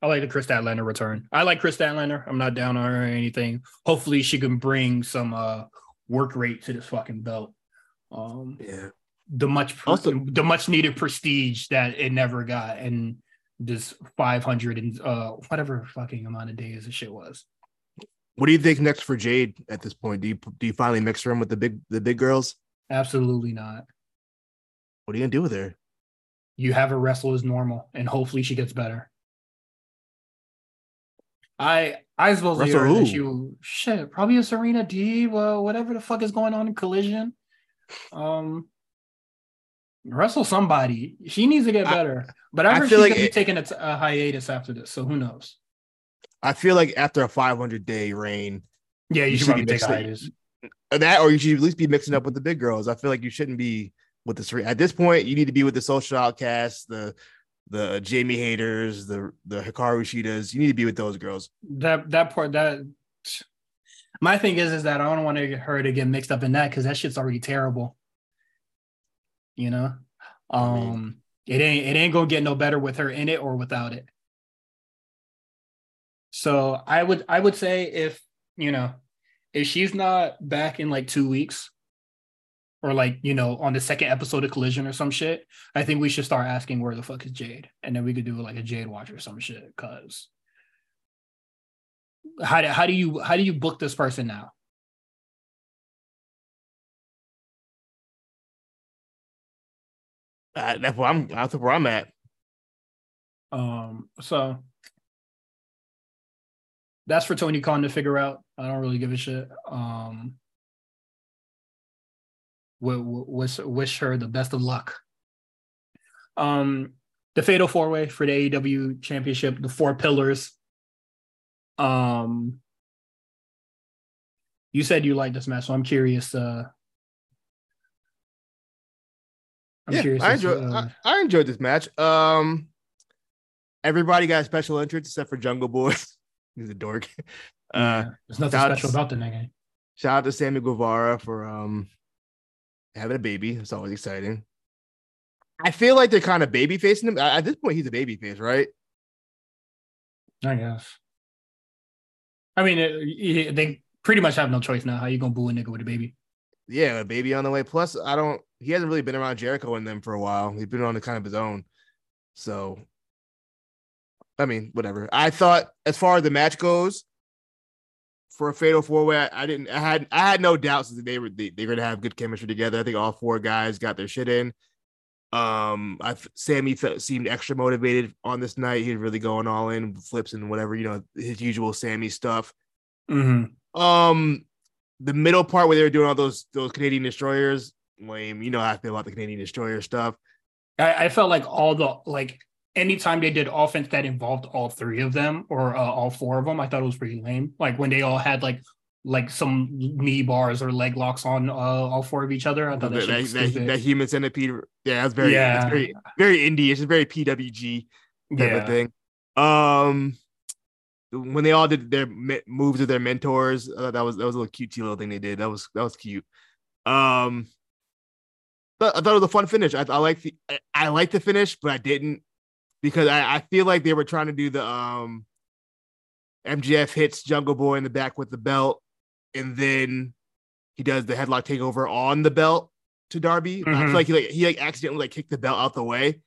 I like the Kris Statlander return. I like Kris Statlander. I'm not down on her or anything. Hopefully, she can bring some uh work rate to this fucking belt. Um, yeah the much also, the much needed prestige that it never got and this 500 and uh whatever fucking amount of days the shit was. What do you think next for jade at this point? Do you do you finally mix her in with the big the big girls? Absolutely not. What are you gonna do with her? You have her wrestle as normal and hopefully she gets better. I I suppose that you shit probably a Serena D, well, whatever the fuck is going on in Collision. Um, wrestle somebody. She needs to get better. I, but I I she's like gonna it, be taking a, t- a hiatus after this, so who knows? I feel like after a 500 day reign, yeah, you, you should, take a hiatus. Uh, that, or you should at least be mixing up with the big girls. I feel like you shouldn't be with the at this point. You need to be with the social outcasts, the the Jamie Hayters, the the Hikaru Shidas. You need to be with those girls. That that part that my thing is is that I don't want to get her to get mixed up in that because that shit's already terrible. You know, um, it ain't it ain't gonna get no better with her in it or without it. So I would I would say if you know if she's not back in like two weeks, or like you know on the second episode of collision or some shit i think we should start asking where the fuck is jade. And then we could do like a jade watch or some shit because how do, how do you how do you book this person now uh, that's where i'm that's where i'm at um so that's for tony khan to figure out i don't really give a shit um wish wish her the best of luck. Um, the Fatal Four Way for the AEW Championship, the four pillars. Um, you said you liked this match, so I'm curious. Uh, I'm yeah, curious I enjoyed. Uh, I, I, enjoyed this match. Um, everybody got special entrance except for Jungle Boy. (laughs) He's a dork. Uh, there's nothing special about the nigga. Shout out to Sammy Guevara for um having a baby. It's always exciting. I feel like they're kind of baby facing him. At this point, he's a baby face, right? I guess. I mean, it, they pretty much have no choice now. How you gonna boo a nigga with a baby? Yeah, a baby on the way. Plus, I don't. He hasn't really been around Jericho and them for a while. He's been on the kind of his own. So, I mean, whatever. I thought, as far as the match goes, for a fatal four way. I, I, didn't. I had. I had no doubts that they were they, they're going to have good chemistry together. I think all four guys got their shit in. Um, I Sammy felt, seemed extra motivated on this night. He was really going all in, flips and whatever you know, his usual Sammy stuff. Mm-hmm. Um, the middle part where they were doing all those those Canadian destroyers, lame. You know how I feel about the Canadian destroyer stuff. I, I felt like all the like anytime they did offense that involved all three of them or uh, all four of them, I thought it was pretty lame. Like when they all had like like some knee bars or leg locks on uh, all four of each other. I thought that, that, that, that, human centipede. Yeah, that's very yeah. That's very very indie. It's just very PWG type yeah. of thing. Um, when they all did their moves with their mentors, uh, that was that was a little cute little thing they did. That was that was cute. Um, I thought it was a fun finish. I, I like the I, I like the finish, but I didn't because I, I feel like they were trying to do the um MJF hits Jungle Boy in the back with the belt, and then he does the headlock takeover on the belt to Darby. Mm-hmm. I feel mm-hmm. like he like he like accidentally like kicked the belt out the way,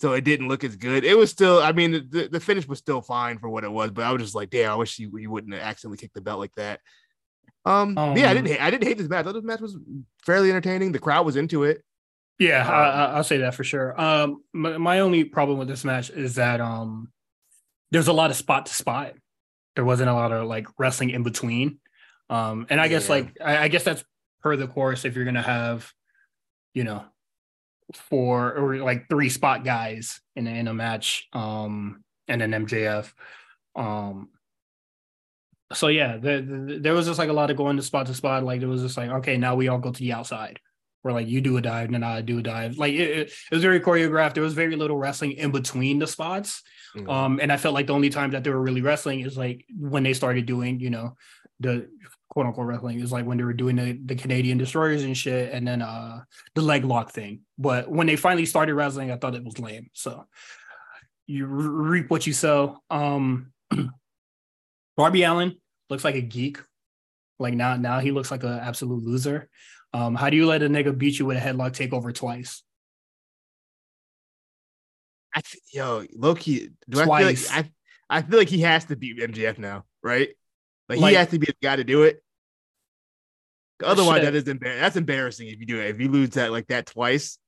so it didn't look as good. It was still, I mean, the, the finish was still fine for what it was, but I was just like, damn, I wish he, he wouldn't accidentally kicked the belt like that. Um, um yeah, I didn't hate, I didn't hate this match. I thought this match was fairly entertaining. The crowd was into it. Yeah, um, I, will say that for sure. Um, my, my, only problem with this match is that um, there's a lot of spot to spot. There wasn't a lot of like wrestling in between. Um, and I yeah. guess like I, I, guess that's per the course if you're gonna have, you know, four or like three spot guys in a, in a match, um, and an MJF. Um, so yeah, the, the, there was just like a lot of going to spot to spot. Like it was just like, okay, now we all go to the outside where like you do a dive and then I do a dive. Like it, it, was very choreographed. There was very little wrestling in between the spots. Mm-hmm. Um, and I felt like the only time that they were really wrestling is like when they started doing, you know, the quote unquote wrestling is like when they were doing the, the Canadian destroyers and shit, and then uh the leg lock thing. But when they finally started wrestling, I thought it was lame. So you reap what you sow. Um (clears throat) Darby Allin looks like a geek. Like now, now he looks like an absolute loser. Um, how do you let a nigga beat you with a headlock takeover twice? I th- yo, Loki, do twice. I feel like I, I feel like he has to beat MJF now, right? Like, like he has to be the guy to do it. Otherwise, that is embar- that's embarrassing if you do it. If you lose that like that twice.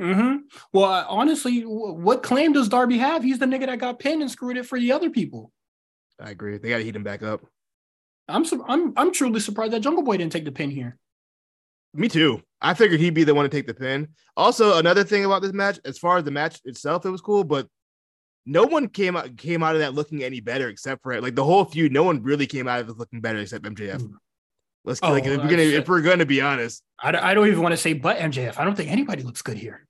Mm-hmm. Well, honestly, what claim does Darby have? He's the nigga that got pinned and screwed it for the other people. I agree. They got to heat him back up. I'm I'm I'm truly surprised that Jungle Boy didn't take the pin here. Me too. I figured he'd be the one to take the pin. Also, another thing about this match, as far as the match itself, it was cool, but no one came out came out of that looking any better except for like the whole feud. No one really came out of it looking better except MJF. Hmm. Let's oh, like if we're gonna if we're gonna be honest. I don't, I don't even want to say but MJF. I don't think anybody looks good here.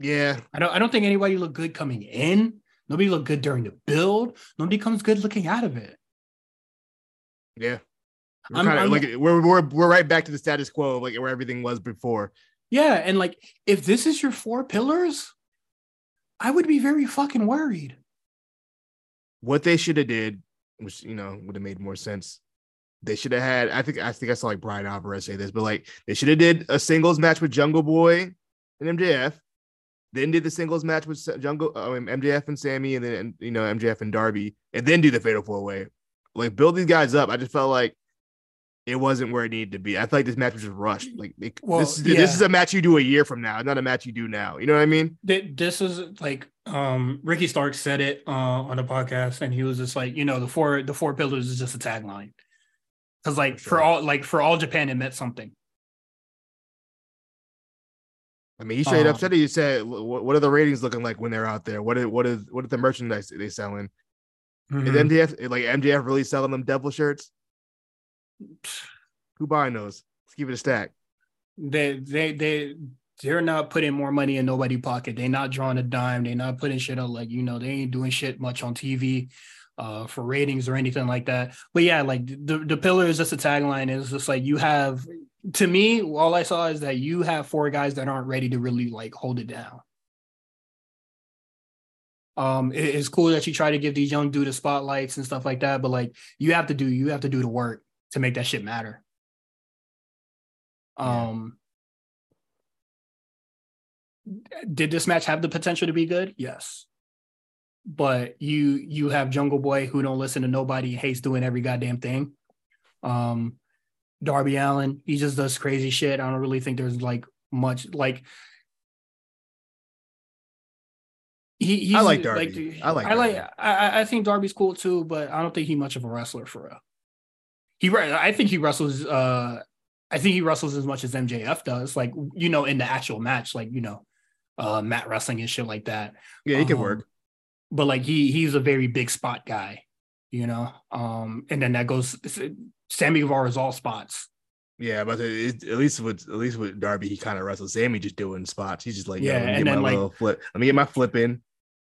Yeah, I don't. I don't think anybody looked good coming in. Nobody looked good during the build. Nobody comes good looking out of it. Yeah, we're I'm, I'm, like we're, we're we're right back to the status quo, like where everything was before. Yeah, and like if this is your four pillars, I would be very fucking worried. What they should have did, which you know would have made more sense. They should have had. I think I think I saw like Bryan Alvarez say this, but like they should have did a singles match with Jungle Boy and MJF. Then did the singles match with Jungle uh, MJF and Sammy, and then you know MJF and Darby, and then do the Fatal Four Way. Like build these guys up. I just felt like it wasn't where it needed to be. I feel like this match was just rushed. Like it, well, this, is, yeah. this is a match you do a year from now, not a match you do now. You know what I mean? This is like um Ricky Stark said it uh, on the podcast, and he was just like, you know, the four the four pillars is just a tagline. Because like for, sure. for all like for all Japan, it meant something. I mean, he straight um, up said it. He said, "What are the ratings looking like when they're out there? What is what is what is the merchandise they selling? Mm-hmm. Is MJF like MJF really selling them devil shirts? Who buying those? Let's give it a stack. They they they they're not putting more money in nobody's pocket. They're not drawing a dime. They're not putting shit up like you know. They ain't doing shit much on TV uh, for ratings or anything like that. But yeah, like the the pillar is just a tagline. It's just like you have. To me, all I saw is that you have four guys that aren't ready to really like hold it down. Um, it, it's cool that you try to give these young dudes spotlights and stuff like that, but like you have to do you have to do the work to make that shit matter. Um did this match have the potential to be good? Yes. But you you have Jungle Boy who don't listen to nobody, hates doing every goddamn thing. Um Darby Allin, he just does crazy shit. I don't really think there's like much like he, I like Darby. Like, I like. I like. I, I think Darby's cool too, but I don't think he's much of a wrestler for real. He, I think he wrestles. Uh, I think he wrestles as much as MJF does. Like you know, in the actual match, like you know, uh, mat wrestling and shit like that. Yeah, he um, can work. But like he, he's a very big spot guy, you know. Um, and then that goes. Sammy Guevara is all spots. Yeah, but it, at least with at least with Darby, he kind of wrestles. Sammy just doing spots. He's just like, yeah, let me and get then my like, flip. Let me get my flip in.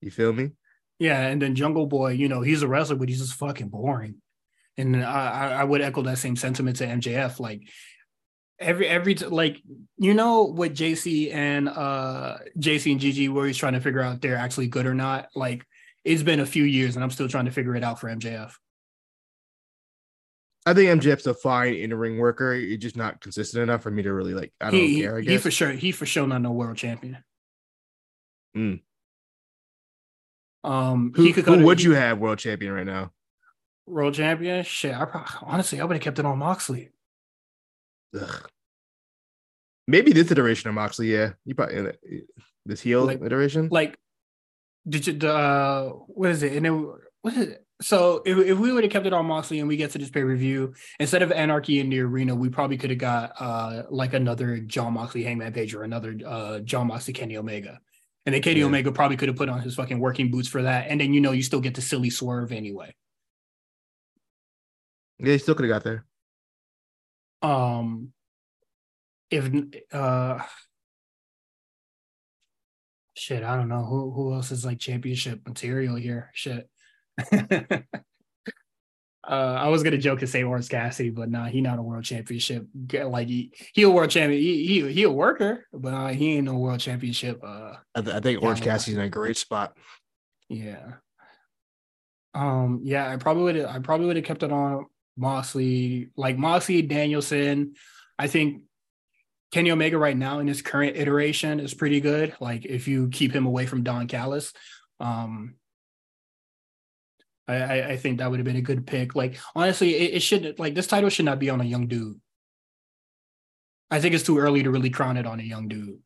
You feel me? Yeah, and then Jungle Boy, you know, he's a wrestler, but he's just fucking boring and I, I would echo that same sentiment to MJF. Like every every like you know what JC and uh JC and GG were he's trying to figure out if they're actually good or not. Like it's been a few years and I'm still trying to figure it out for MJF. I think MJF's a fine in ring worker. He's just not consistent enough for me to really like. I don't he, care. I guess. He for sure. He for sure not no world champion. Mm. Um, who, who would he, you have world champion right now? World champion. Shit, I probably, honestly I would have kept it on Moxley. Ugh. Maybe this iteration of Moxley, yeah. You probably this heel like, iteration. Like, did you? Uh, what is it? And then what is it? So if, if we would have kept it on Moxley and we get to this pay review instead of Anarchy in the arena, we probably could have got uh like another Jon Moxley Hangman Page or another uh Jon Moxley Kenny Omega. And then Kenny yeah. Omega probably could have put on his fucking working boots for that. And then you know you still get the silly swerve anyway. Yeah, he still could have got there. Um, if uh, shit, I don't know who who else is like championship material here. Shit. (laughs) uh, I was gonna joke and say Orange Cassidy, but nah, he not a world championship. Like he, he a world champion. He he, he a worker, but uh, he ain't no world championship. Uh, I, th- I think Orange Cassidy's in a great spot. Yeah. Um. Yeah. I probably would. I probably would have kept it on Moxley, like Moxley, Danielson. I think Kenny Omega right now in his current iteration is pretty good. Like if you keep him away from Don Callis, um, I, I think that would have been a good pick. Like honestly, it, it should like this title should not be on a young dude. I think it's too early to really crown it on a young dude.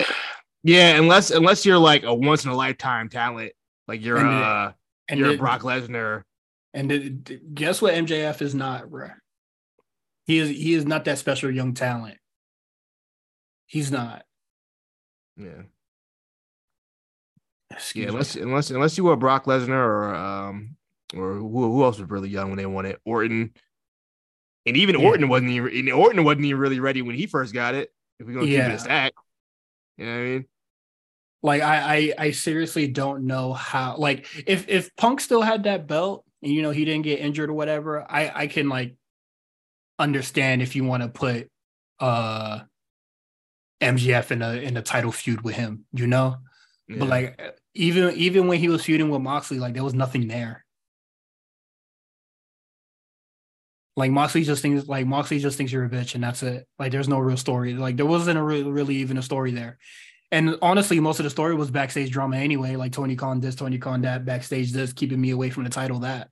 (sighs) Yeah, unless unless you're like a once in a lifetime talent, like you're and uh and you're Brock Lesnar. And guess what? MJF is not, bro. He is he is not that special young talent. He's not. Yeah. Excuse yeah, unless me. unless unless you were Brock Lesnar or um or who, who else was really young when they won it? Orton. And even yeah. Orton wasn't even Orton wasn't even really ready when he first got it. If we're gonna yeah. keep it a stack. You know what I mean? Like I, I I seriously don't know how like if if Punk still had that belt and you know he didn't get injured or whatever, I I can like understand if you want to put uh MJF in a in a title feud with him, you know? Yeah. But like even even when he was feuding with Moxley, like there was nothing there. Like Moxley just thinks like Moxley just thinks you're a bitch and that's it. Like there's no real story. Like there wasn't a really, really even a story there. And honestly, most of the story was backstage drama anyway. Like Tony Khan this, Tony Khan that, backstage this, keeping me away from the title that.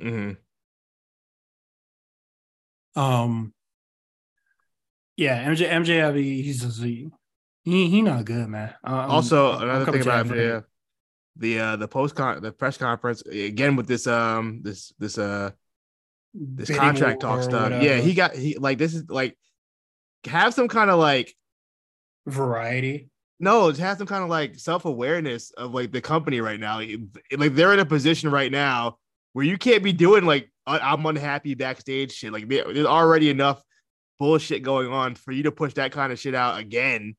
Mm-hmm. Um. Yeah, MJ MJ he's just he he not good, man. Um, also, another thing about yeah, the uh the post con the press conference again with this um this this uh this contract talk stuff. Yeah, he got he like this is like have some kind of like variety. No, just have some kind of like self awareness of like the company right now. Like they're in a position right now where you can't be doing like uh, I'm unhappy backstage shit. Like there's already enough bullshit going on for you to push that kind of shit out again.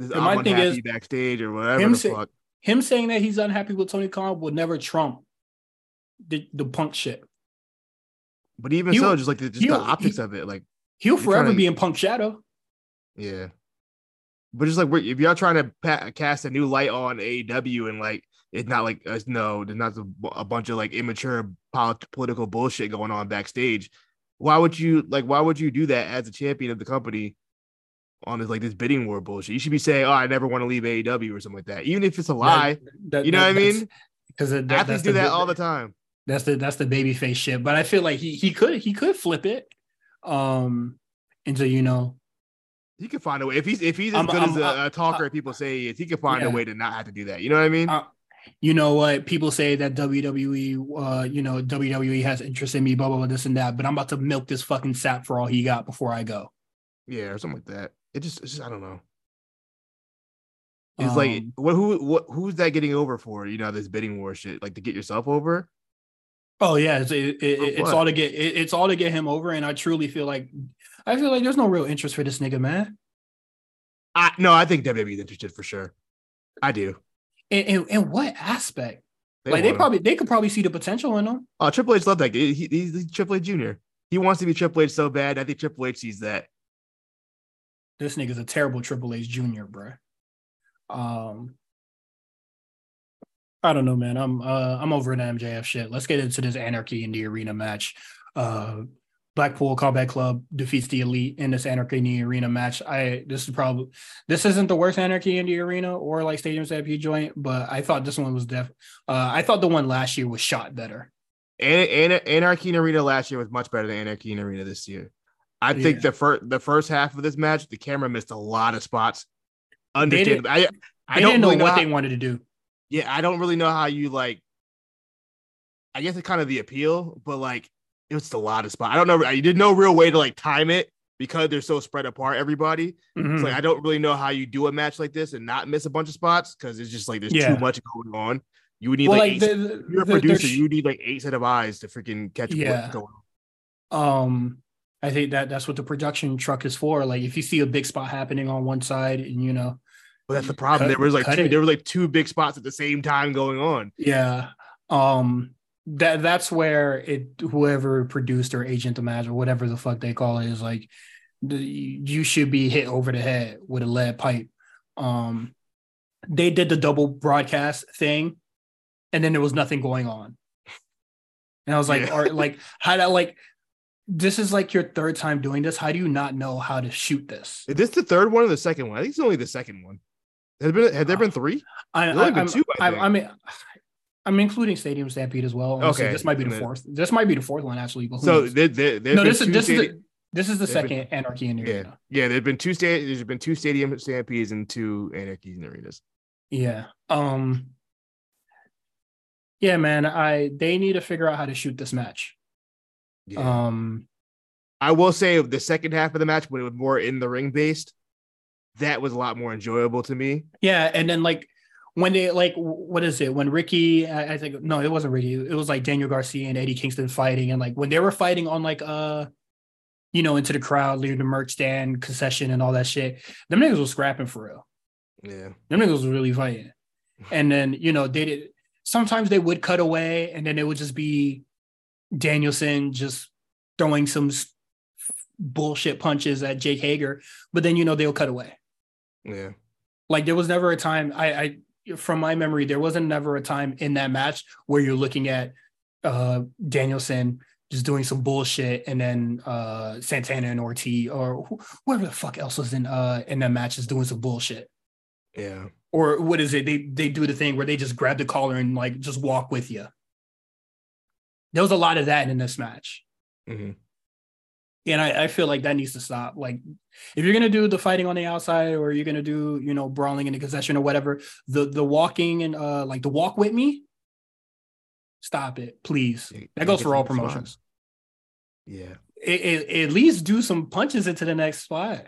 This, I'm unhappy is, backstage or whatever him, say, him saying that he's unhappy with Tony Khan would never trump the, the punk shit. But even he'll, so, just like the, just the optics he, of it, like he'll forever be in Punk shadow. Yeah, but just like if y'all trying to pa- cast a new light on AEW and like it's not like uh, no, there's not a, a bunch of like immature polit- political bullshit going on backstage. Why would you like? Why would you do that as a champion of the company? on this like this bidding war bullshit. You should be saying, "Oh, I never want to leave AEW" or something like that, even if it's a lie. That, that, you know that, what I mean? Because athletes do that all the time. That's the that's the baby face shit. But I feel like he he could he could flip it, um, into you know. He could find a way if he's if he's as I'm, good I'm, as a, a talker uh, people say he is. He could find yeah. a way to not have to do that. You know what I mean? You know what? People say that WWE, uh, you know, WWE has interest in me, blah blah blah, this and that. But I'm about to milk this fucking sap for all he got before I go. Yeah, or something like that. It just, it's just I don't know. It's um, like what who what who's that getting over for? You know, this bidding war shit, like to get yourself over. Oh yeah, it's it, it, it's all to get it, it's all to get him over, and I truly feel like I feel like there's no real interest for this nigga, man. I no, I think WWE is interested for sure. I do. In, in, in what aspect? They like they probably him. they could probably see the potential in him. Oh, Triple H loved that. He, he, he's Triple H Junior. He wants to be Triple H so bad. I think Triple H sees that. This nigga's a terrible Triple H Junior, bro. Um, I don't know, man. I'm uh I'm over an MJF shit. Let's get into this Anarchy in the Arena match. Uh Blackpool Combat Club defeats the Elite in this Anarchy in the Arena match. I this is probably this isn't the worst Anarchy in the Arena or like Stadium Stampede joint, but I thought this one was def. Uh, I thought the one last year was shot better. An- An- Anarchy in Arena last year was much better than Anarchy in Arena this year. I yeah. think the first the first half of this match, the camera missed a lot of spots. Understandable. I I don't know really what how, they wanted to do. Yeah, I don't really know how you like. I guess it's kind of the appeal, but like it was a lot of spots. I don't know. I did no real way to like time it because they're so spread apart. Everybody, mm-hmm. so like I don't really know how you do a match like this and not miss a bunch of spots because it's just like there's yeah. too much going on. You would need well, like, like eight, the, you're a the, producer. You need like eight set of eyes to freaking catch yeah. what's going on. Um, I think that that's what the production truck is for. Like if you see a big spot happening on one side, and you know, well, that's the problem. Cut, there was like two, there were like two big spots at the same time going on. Yeah. Um. That that's where it whoever produced or agent the match or whatever the fuck they call it is like, the, you should be hit over the head with a lead pipe. Um. They did the double broadcast thing, and then there was nothing going on. And I was like, yeah. like how that like this is like your third time doing this. How do you not know how to shoot this? Is this the third one or the second one? I think it's only the second one. Has been have there been three? I, I, been two, I, I, mean, I'm including Stadium Stampede as well. Okay, this might be the fourth. This might be the fourth one actually. so there, there, no, this is this stadi- is the, this is the second been, Anarchy in the yeah, arena. Yeah, there's been two sta- There's been two Stadium Stampedes and two Anarchies in the arenas. Yeah. Um. Yeah, man. I they need to figure out how to shoot this match. Yeah. Um, I will say the second half of the match when it was more in the ring based, that was a lot more enjoyable to me. yeah, and then like when they like what is it? When Ricky I, I think no it wasn't Ricky. It was like Daniel Garcia and Eddie Kingston fighting. And like when they were fighting on like uh you know into the crowd leaving the merch stand concession and all that shit them niggas was scrapping for real. Yeah. them niggas was really fighting. And then you know they did sometimes they would cut away and then it would just be Danielson just throwing some bullshit punches at Jake Hager but then you know they'll cut away. Yeah. like there was never a time I, I from my memory there wasn't never a time in that match where you're looking at uh Danielson just doing some bullshit and then uh Santana and Ortiz or wh- whoever the fuck else was in uh in that match is doing some bullshit. Yeah. or what is it? They they do the thing where they just grab the collar and like just walk with you there was a lot of that in this match. Hmm and I, I feel like that needs to stop. Like, if you're gonna do the fighting on the outside, or you're gonna do, you know, brawling in the concession or whatever, the the walking and uh like the walk with me, stop it, please. That goes for all promotions. Yeah. It, it- at least do some punches into the next spot.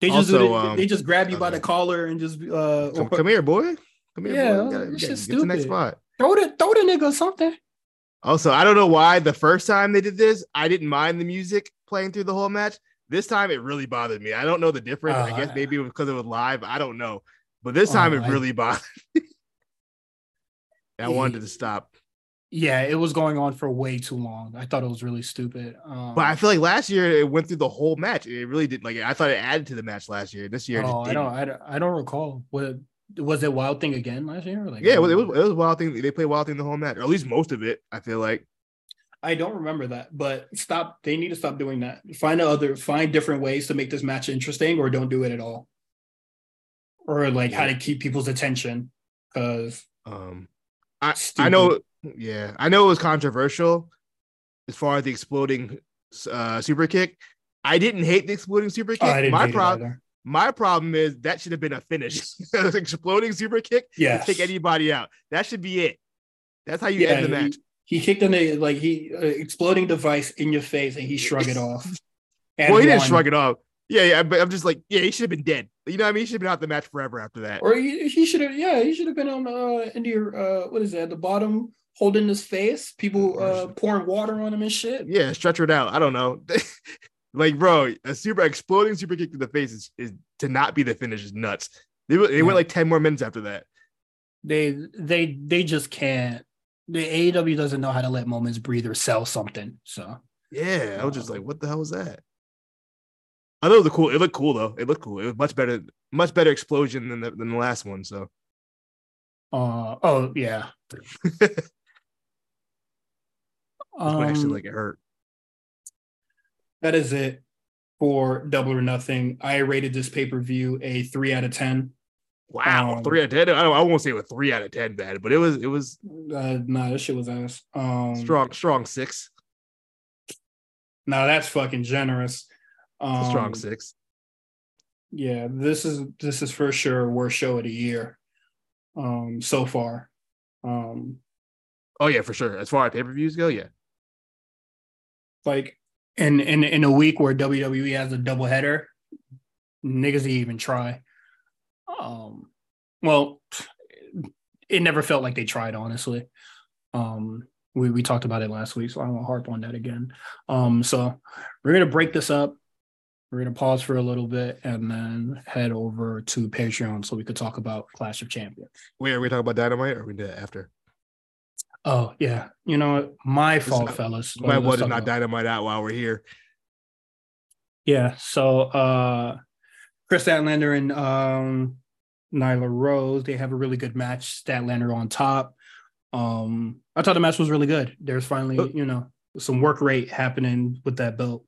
They just do Also, um, they just grab you by the collar and just uh Come, or- come here, boy. Come here, Yeah, boy. We gotta- we gotta get the next stupid. spot. throw the throw the nigga something. Also, I don't know why the first time they did this, I didn't mind the music playing through the whole match. This time it really bothered me. I don't know the difference. I Uh, guess maybe it was because it was live. I don't know. But this time Oh, it I- really (laughs) bothered me. I wanted to stop. Yeah, it was going on for way too long. I thought it was really stupid. Um, But I feel like last year it went through the whole match. It really did. Like I thought it added to the match last year. This year, Oh, I don't, I don't recall. What was it? Wild Thing again last year? Like, yeah, it was, it was it was wild thing. They played wild thing the whole match, or at least most of it. I feel like. I don't remember that, but stop. They need to stop doing that. Find other, find different ways to make this match interesting, or don't do it at all. Or like how to keep people's attention, because Um, I I know. Yeah, I know it was controversial as far as the exploding uh, super kick. I didn't hate the exploding super kick. Oh, I didn't my problem, either. My problem is that should have been a finish. (laughs) exploding super kick yeah, take anybody out. That should be it. That's how you Yeah, end the match. He kicked in a like he uh, exploding device in your face, and he shrugged it off. (laughs) well, he didn't shrug it off. Yeah, yeah, but I'm just like, yeah, he should have been dead. You know what I mean? He should have been out the match forever after that. Or he, he should have, yeah, he should have been on uh in your uh what is that? The bottom holding his face, people uh pouring water on him and shit. Yeah, stretch it out. I don't know. (laughs) like, bro, a super exploding super kick to the face is, is to not be the finish is nuts. They, went- they Yeah. went like 10 more minutes after that. They they they just can't. The AEW doesn't know how to let moments breathe or sell something. So Yeah, I was just like, what the hell was that? I thought it was cool. It looked cool though. It looked cool. It was much better, much better explosion than the, than the last one. So uh oh yeah. (laughs) one actually Um, like it hurt. That is it for double or nothing. I rated this pay-per-view a three out of ten. Wow, um, three out of ten. I, don't, I won't say it was three out of ten bad, but it was it was Uh nah, this shit was ass. Um strong, strong six, Now that's fucking generous. Um, strong six. Yeah, this is this is for sure worst show of the year, um, so far. Um, Oh yeah, for sure. As far as pay per views go, yeah. like in in in a week where WWE has a double header, niggas even try. Um, well, it never felt like they tried, honestly. Um, we we talked about it last week, so I won't harp on that again. Um, so we're gonna break this up. We're gonna pause for a little bit and then head over to Patreon so we could talk about Clash of Champions. Wait, are we talking about dynamite or are we that after? Oh yeah, you know what? My fault, not- fellas. My well talk not dynamite out while we're here. Yeah. So uh Kris Statlander and um Nyla Rose, they have a really good match. Statlander on top. Um, I thought the match was really good. There's finally, Oh. you know, some work rate happening with that belt.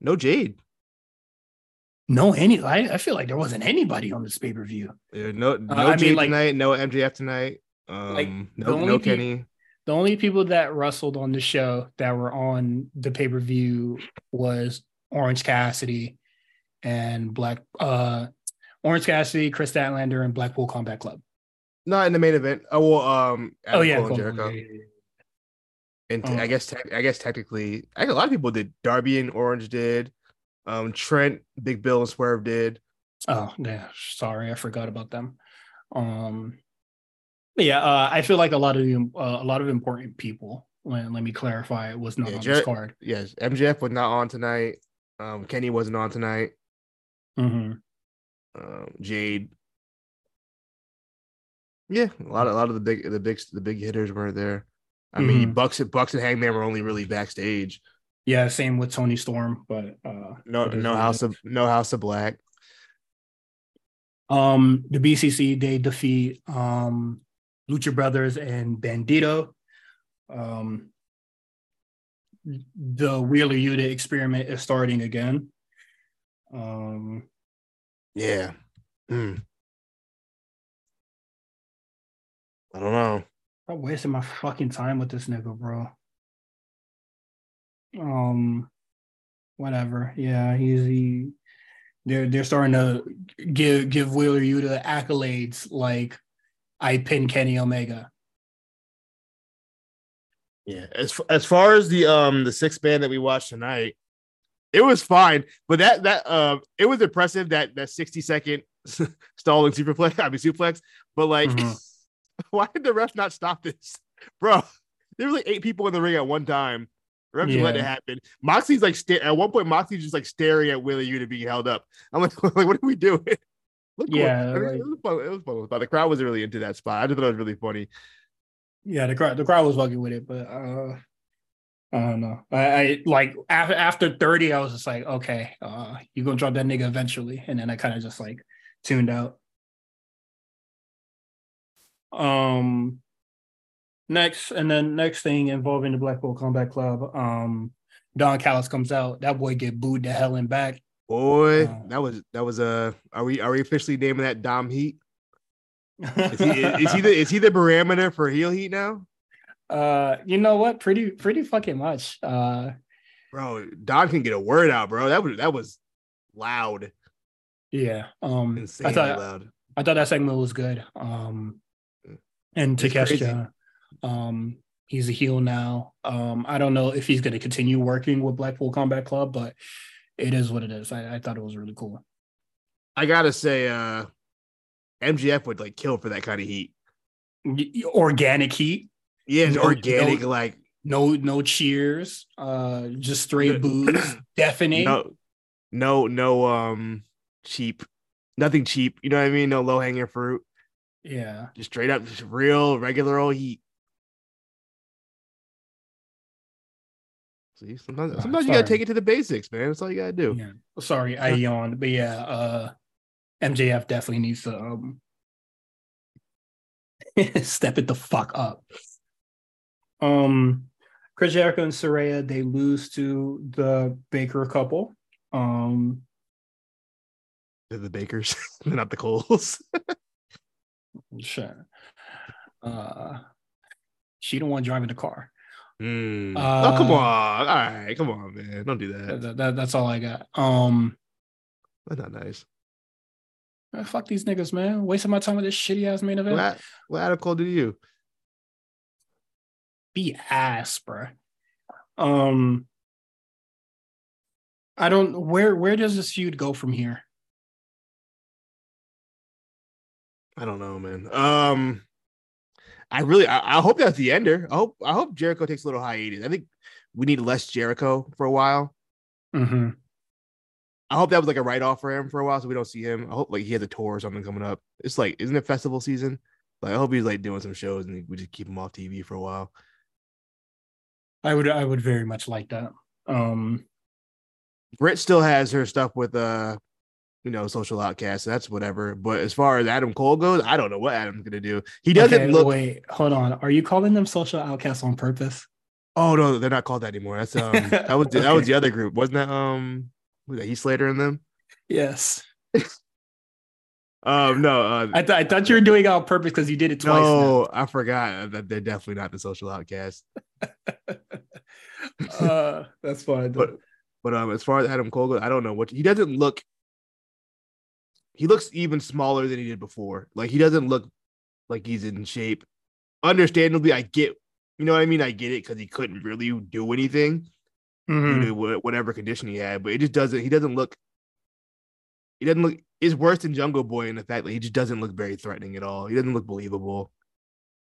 No Jade. No, any I, I feel like there wasn't anybody on this pay-per-view. Yeah, no, no I mean, Jade like- tonight. No MJF tonight. Um, Like, no, no pe- Kenny. The only people that wrestled on the show that were on the pay-per-view was Orange Cassidy and Black uh Orange Cassidy, Kris Statlander, and Blackpool Combat Club. Not in the main event. Oh well, um. Adam oh yeah, Cole and Jericho. Yeah, yeah, And t- I oh. guess te- I guess technically, I a lot of people did. Darby and Orange did. Um, Trent, Big Bill, and Swerve did. Oh yeah, sorry, I forgot about them. Um, yeah, uh, I feel like a lot of the, uh, a lot of important people. Let, let me clarify, it was not yeah, on Jer- this card. Yes, MJF was not on tonight. Um, Kenny wasn't on tonight. Mm-hmm. Um, Jade. Yeah, a lot of a lot of the big the big the big hitters weren't there. I mm-hmm. mean, Bucks Bucks and Hangman were only really backstage. Yeah, same with Toni Storm, but uh no no House of no House of Black. Um the BCC they defeat um Lucha Brothers and Bandito. Um the Wheeler Yuta experiment is starting again. Um yeah. Mm. I don't know. I'm wasting my fucking time with this nigga, bro. Um, whatever. Yeah, he's he. They're they're starting to give give Wheeler Yuta accolades like I pin Kenny Omega. Yeah, as as far as the um the six band that we watched tonight, it was fine, but that that um uh, it was impressive that that sixty second (laughs) stalling superplex, I mean suplex, but like, mm-hmm. (laughs) why did the ref not stop this, (laughs) bro? There were like eight people in the ring at one time. Ref yeah. let it happen. Moxie's like sta- at one point. Moxie's just like staring at Wheeler Yuta being held up. I'm like, like what are we doing? Look yeah, cool. it, was fun. it was fun. But the crowd wasn't really into that spot. I just thought it was really funny. Yeah, the crowd the crowd was fucking with it, but uh I don't know. I, I like after after 30, I was just like, okay, uh, you gonna drop that nigga eventually. And then I kind of just like tuned out. Um next and then next thing involving the Blackpool Combat Club, um, Don Callis comes out. That boy get booed to hell and back. Boy, uh, that was that was a. Uh, are we are we officially naming that Dom Heat? is, he, (laughs) is he the is he the parameter for heel heat now? Uh, you know what? Pretty pretty fucking much. Uh, bro, Don can get a word out, bro. That was that was loud. Yeah. Um, Insanely I thought loud. I thought that segment was good. Um, and Takeshita, um, he's a heel now. Um, I don't know if he's going to continue working with Blackpool Combat Club, but it is what it is. I, I thought it was really cool. I gotta say, uh, MJF would like kill for that kind of heat. Organic heat. Yeah, no, organic, no, like no no cheers, uh, just straight booze, (clears throat) deafening. No, no, no, um, cheap, nothing cheap. You know what I mean? No low hanging fruit. Yeah, just straight up, just real regular old heat. See, sometimes, sometimes you gotta take it to the basics, man. That's all you gotta do. Yeah. Sorry, I (laughs) yawned, but yeah, uh, MJF definitely needs to um (laughs) step it the fuck up. Um, Chris Jericho and Saraya they lose to the Baker couple. Um, They're the Bakers, (laughs) they're not the Coles. sure. Uh, she don't want driving the car. Mm. Uh, oh come on! All right, come on, man! Don't do that. that, that that's all I got. Um, that's not nice. Man, fuck these niggas, man! Wasting my time with this shitty ass main event. What, what article do you? Be ass, bro. Um, I don't. Where where does this feud go from here? I don't know, man. Um, I really, I, I, hope that's the ender. I hope, I hope Jericho takes a little hiatus. I think we need less Jericho for a while. Mm-hmm. I hope that was like a write off for him for a while, so we don't see him. I hope like he has a tour or something coming up. It's like, isn't it festival season? Like, I hope he's like doing some shows and we just keep him off TV for a while. I would, I would very much like that. Um, Britt still has her stuff with uh you know, social outcast. That's whatever. But as far as Adam Cole goes, I don't know what Adam's gonna do. He doesn't okay, look. Wait, hold on. Are you calling them social outcasts on purpose? Oh no, they're not called that anymore. That's um, (laughs) that was okay. that was the other group, wasn't that? Um, was that Heath Slater and them? Yes. (laughs) um, no, uh, I, th- I thought you were doing it on purpose because you did it twice. No, now. I forgot that they're definitely not the social outcast. (laughs) uh, that's fine. But but um, as far as Adam Cole goes, I don't know what he doesn't look he looks even smaller than he did before. Like he doesn't look like he's in shape. Understandably, I get, you know what I mean? I get it because he couldn't really do anything mm-hmm. due to whatever condition he had, but it just doesn't, he doesn't look, he doesn't look, it's worse than Jungle Boy in the fact that he just doesn't look very threatening at all. He doesn't look believable.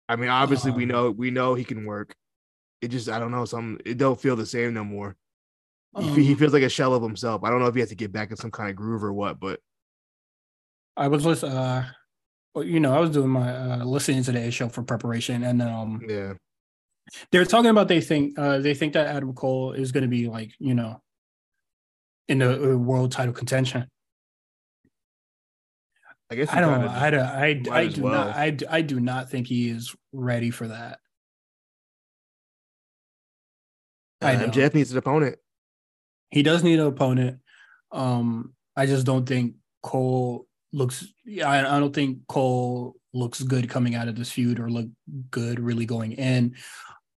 I mean, obviously, um, we know, we know he can work. It just, I don't know, some, it don't feel the same no more. Um, he, he um feels like a shell of himself. I don't know if he has to get back in some kind of groove or what, but I was listening. Uh, you know, I was doing my uh, listening to the show for preparation, and um, yeah, they're talking about they think uh they think that Adam Cole is going to be like you know in the world title contention. I guess I don't. I don't. I, I do well. not. I, I do not think he is ready for that. Uh, I know. Jeff needs an opponent. He does need an opponent. Um, I just don't think Cole looks. Yeah, I, I don't think Cole looks good coming out of this feud or look good really going in.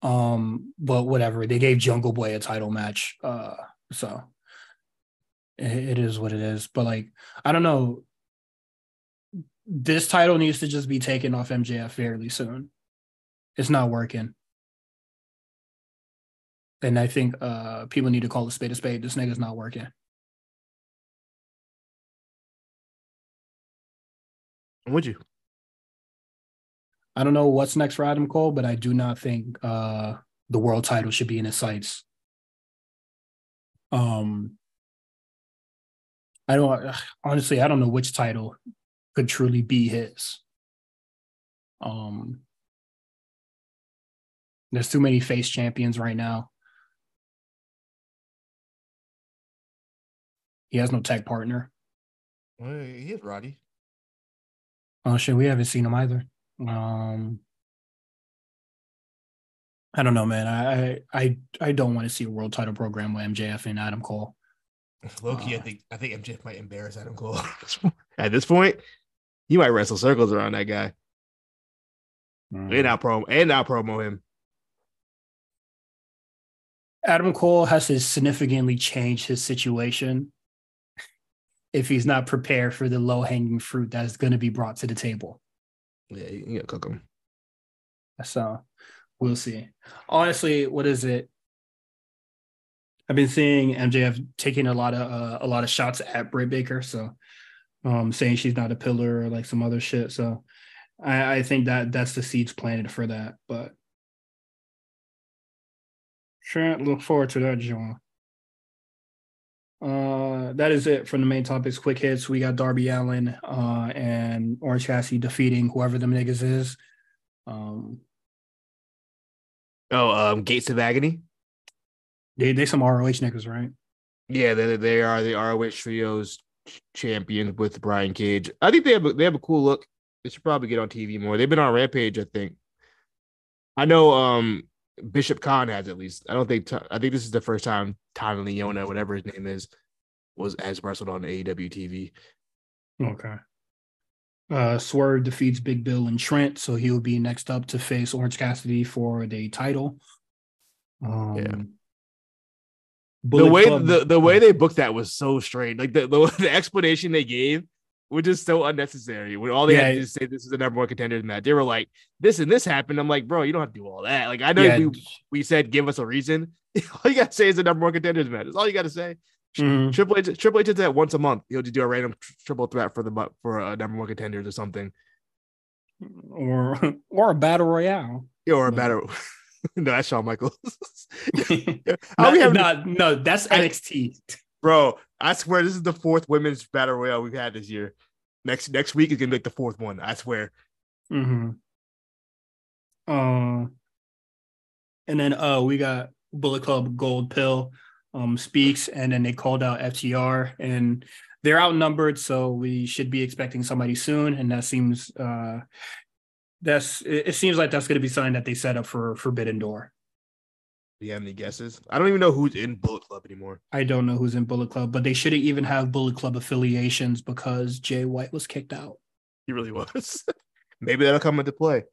Um, but whatever. They gave Jungle Boy a title match. Uh, so it, is what it is. But like, I don't know. This title needs to just be taken off MJF fairly soon. It's not working. And I think uh people need to call a spade a spade. This nigga's not working. Would you? I don't know what's next for Adam Cole, but I do not think uh, the world title should be in his sights. Um, I don't honestly. I don't know which title could truly be his. Um, there's too many face champions right now. He has no tag partner. Well, he is Roddy. Oh shit, we haven't seen him either. Um, I don't know, man. I I I don't want to see a world title program with MJF and Adam Cole. (laughs) Loki, uh, I think I think MJF might embarrass Adam Cole (laughs) at this point. You might wrestle circles around that guy. Mm. And out promo and out promo him. Adam Cole has to significantly change his situation if he's not prepared for the low hanging fruit that's going to be brought to the table. Yeah, you gotta cook them. So we'll see. Honestly, what is it? I've been seeing MJF taking a lot of uh, a lot of shots at Britt Baker, so um, saying she's not a pillar or like some other shit. So I, I think that that's the seeds planted for that. But sure, look forward to that, John. Uh, that is it from the main topics. Quick hits. We got Darby Allin uh, and Orange Cassidy defeating whoever them niggas is. Um, oh, um, Gates of Agony. They they some ROH niggas, right? Yeah, they they are the ROH trios champions with Brian Cage. I think they have a, they have a cool look. They should probably get on TV more. They've been on Rampage, I think. I know um Bishop Kaun has at least. I don't think. I think this is the first time Toa Liona, whatever his name is, was as wrestled on AEW TV. Okay. Uh, Swerve defeats Big Bill and Trent, so he will be next up to face Orange Cassidy for the title. Um, yeah. the way Club, the, the way they booked that was so strange. Like the, the, (laughs) the explanation they gave which is so unnecessary. When all they yeah. had to say this is the number one contender match, they were like, "This and this happened." I'm like, bro, you don't have to do all that. Like, I know yeah. we, we said give us a reason. (laughs) all you gotta say is the number one contenders match. That's all you gotta say. Mm-hmm. Triple H, Triple H does that once a month. He'll just do a random triple threat for the for a number one contenders or something, or or a battle royale. Yeah, or a battle. (laughs) no, that's Shawn Michaels. (laughs) no, we have no, no, that's NXT. Bro, I swear this is the fourth women's battle royale we've had this year. Next next week is gonna be like the fourth one. I swear. Hmm. And then uh, we got Bullet Club Gold Pill um speaks, and then they called out FTR, and they're outnumbered, so we should be expecting somebody soon. And that seems uh, that's it, it seems like that's going to be something that they set up for Forbidden Door. Do you have any guesses? I don't even know who's in Bullet Club anymore. I don't know who's in Bullet Club, but they shouldn't even have Bullet Club affiliations because Jay White was kicked out. He really was. (laughs) Maybe that'll come into play.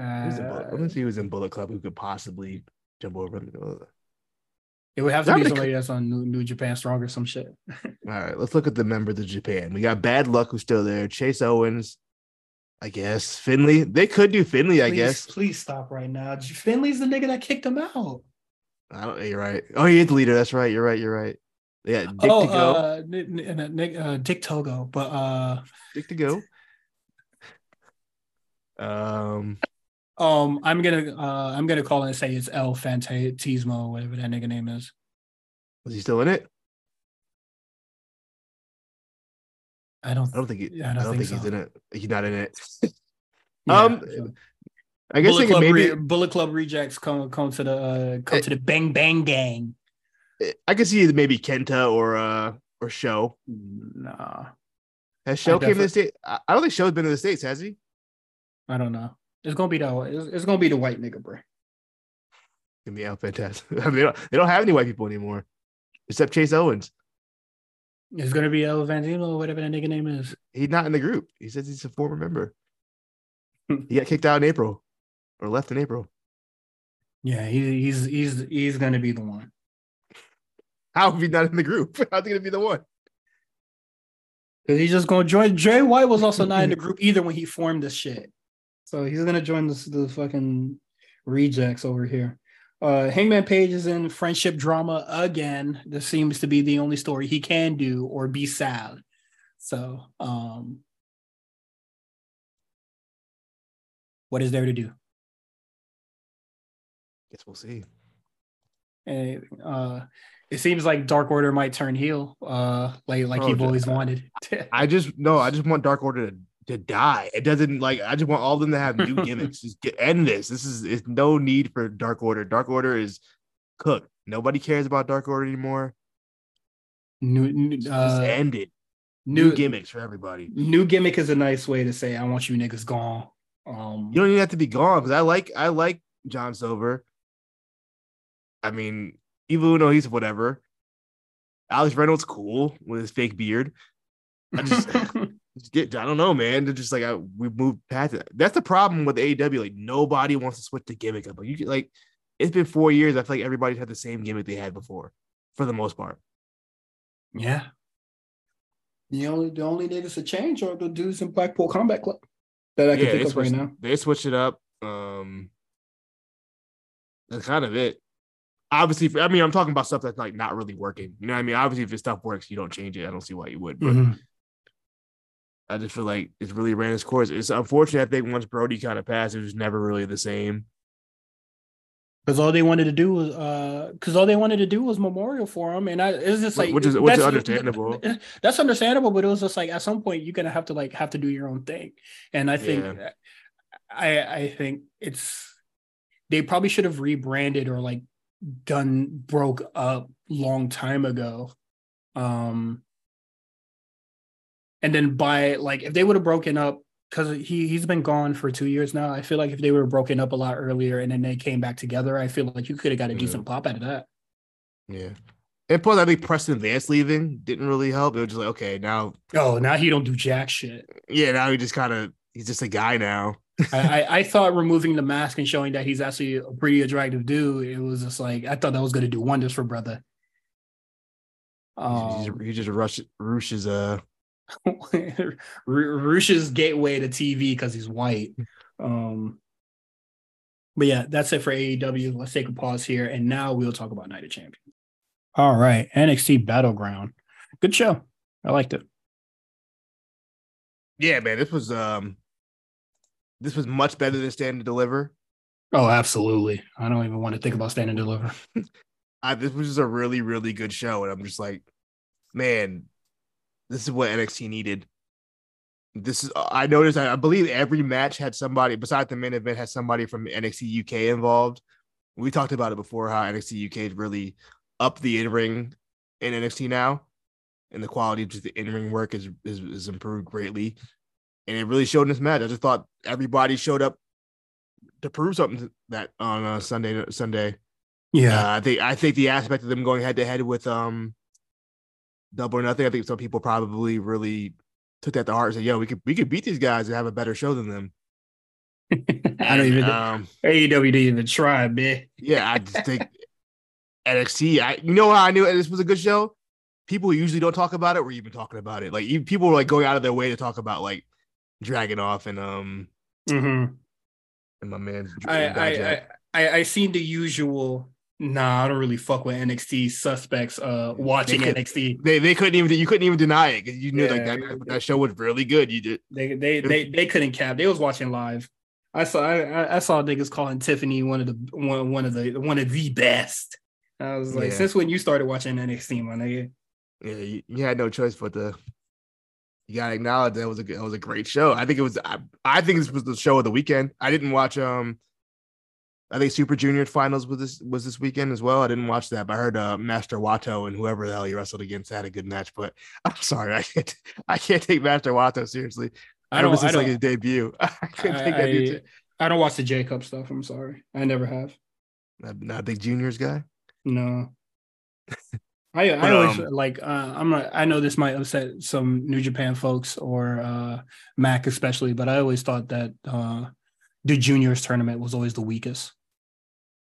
Uh, Let me see who's in Bullet Club who could possibly jump over. It would have to be somebody that's on New, New Japan Strong or some shit. (laughs) All right, let's look at the members of Japan. We got Bad Luck who's still there. Chase Owens, I guess Finlay. They could do Finlay. I please, guess. Please stop right now. Finlay's the nigga that kicked him out. I don't. Know, you're right. Oh, he is the leader. That's right. You're right. You're right. Yeah. Dick oh, to go. Uh, Nick, uh, Dick Togo, but uh, Dick to go. Um. Um, I'm gonna uh, I'm gonna call and say it's El Phantasmo, whatever that nigga name is. Was he still in it? I don't. I don't think. He, yeah, I don't, I don't think, think so. he's in it. He's not in it. (laughs) yeah, um, I guess Bullet Club, maybe Re- Bullet Club rejects come come to the uh, come it, to the Bang Bang Gang. I can see maybe Kenta or uh or Sho. Nah. Has Sho came to the state? I don't think Sho's been to the states, has he? I don't know. It's gonna be the it's, it's gonna be the white nigga, bro. Gonna be out fantastic. (laughs) I mean, they don't, they don't have any white people anymore, except Chase Owens. It's gonna be El Vantino or whatever that nigga name is. He's not in the group. He says he's a former member. Hmm. he got kicked out in April, or left in April. Yeah, he, he's he's he's gonna be the one. How if he's not in the group? (laughs) How's he gonna be the one? Because he's just gonna join. Jay White was also not in the (laughs) group either when he formed this shit. So he's gonna join the, the fucking rejects over here. Uh, Hangman Page is in friendship drama again. This seems to be the only story he can do or be sad. So, um, what is there to do? Guess we'll see. And uh, it seems like Dark Order might turn heel, uh, like like oh, you've always wanted. (laughs) I just no, I just want Dark Order to to die. It doesn't like I just want all of them to have new (laughs) gimmicks. just get end this. This is it's no need for Dark Order. Dark Order is cooked. Nobody cares about Dark Order anymore. New, uh, just end it. New, new, gimmicks for everybody. New gimmick is a nice way to say I want you niggas gone. Um, you don't even have to be gone because I like I like John Silver. I mean, even though he's whatever. Alex Reynolds cool with his fake beard. I just (laughs) (laughs) get I don't know, man. They're just like I, we moved past it. That's the problem with AEW. Like nobody wants to switch the gimmick up. Like you like it's been four years. I feel like everybody's had the same gimmick they had before, for the most part. Yeah. The only the only niggas to change are the dudes in Blackpool Combat Club that I can yeah, think of switched, right now. They switched it up. Um that's kind of it. Obviously, I mean, I'm talking about stuff that's like not really working. You know what I mean? Obviously, if this stuff works, you don't change it. I don't see why you would. But mm-hmm. I just feel like it's really ran its course. It's unfortunate. I think once Brodie kind of passed, it was never really the same. Because all they wanted to do was, uh, because all they wanted to do was memorial for him, and I it's just like which is which is understandable. (laughs) That's understandable, but it was just like at some point you're gonna have to like have to do your own thing, and I think, yeah. I I think it's they probably should have rebranded or like done broke up long time ago, um, and then by like if they would have broken up because he he's been gone for two years now. I feel like if they were broken up a lot earlier and then they came back together, I feel like you could have got a decent pop out of that. Yeah. And plus, I think Preston Vance leaving didn't really help. It was just like, okay, now. Oh, now he don't do jack shit. Yeah, now he just kind of he's just a guy now. I, I, (laughs) I thought removing the mask and showing that he's actually a pretty attractive dude, it was just like I thought that was going to do wonders for brother. Um, he just, he just rush, rushes uh (laughs) Rush's gateway to TV because he's white. Um, but yeah, that's it for AEW. Let's take a pause here, and now we'll talk about Night of Champions. All right, NXT Battleground, good show. I liked it. Yeah, man, this was um, this was much better than Stand and Deliver. Oh, absolutely. I don't even want to think about Stand and Deliver. (laughs) I, this was just a really, really good show, and I'm just like, man, this is what NXT needed. This is I noticed. I believe every match had somebody besides the main event had somebody from NXT UK involved. We talked about it before how NXT UK is really up the in ring in NXT now, and the quality of just the in ring work is, is is improved greatly. And it really showed in this match. I just thought everybody showed up to prove something that on uh, Sunday Sunday. Yeah, uh, I think I think the aspect of them going head to head with um double or nothing. I think some people probably really took that to heart and said, "Yo, we could we could beat these guys and have a better show than them." I don't even um, AEW didn't even try, man. yeah, I just think NXT. I you know how I knew this was a good show. People who usually don't talk about it were even talking about it. Like people were like going out of their way to talk about like Dragunov and um mm-hmm. and my man. I I, I I I seen the usual. Nah, I don't really fuck with NXT suspects. Uh, watching they could, NXT, they they couldn't even you couldn't even deny it because you knew yeah, like that, that show was really good. You did they they they they couldn't cap. They was watching live. I saw I, I saw niggas calling Tiffany one of the one one of the one of the best. I was like, yeah. since when you started watching NXT, my nigga? Yeah, you, you had no choice but to. You gotta acknowledge that was a it was a great show. I think it was. I, I think this was the show of the weekend. I didn't watch um. I think Super Junior finals was this was this weekend as well. I didn't watch that, but I heard uh, Master Wato and whoever the hell he wrestled against had a good match. But (laughs) I'm sorry, I can't (laughs) I can't take Master Wato seriously. I don't. Ever since like his debut, (laughs) I couldn't I, take I, I don't watch the J Cup stuff. I'm sorry, I never have. Not, not a big juniors guy. No. I I always um, like uh, I'm not, I know this might upset some New Japan folks or uh, Mac especially, but I always thought that uh, the juniors tournament was always the weakest.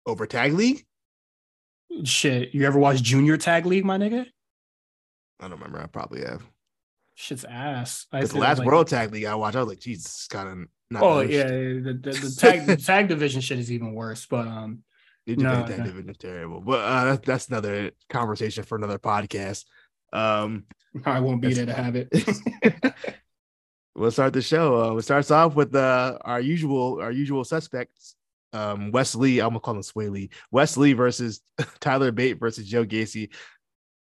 Over tag league? Shit, you ever watch junior tag league, my nigga? I don't remember. I probably have. Shit's ass. Because the last like, World Tag League I watched, I was like, Jesus, kind of not. Oh yeah, the, the, the (laughs) tag the tag division shit is even worse. But um, no, Tag no. Division is terrible, but uh, that's, that's another conversation for another podcast. Um, (laughs) I won't be there to have it. (laughs) we'll start the show. Uh, it starts off with uh, our usual our usual suspects. Um, Wes Lee, I'm gonna call him Sway Lee. Wes Lee versus (laughs) Tyler Bate versus Joe Gacy.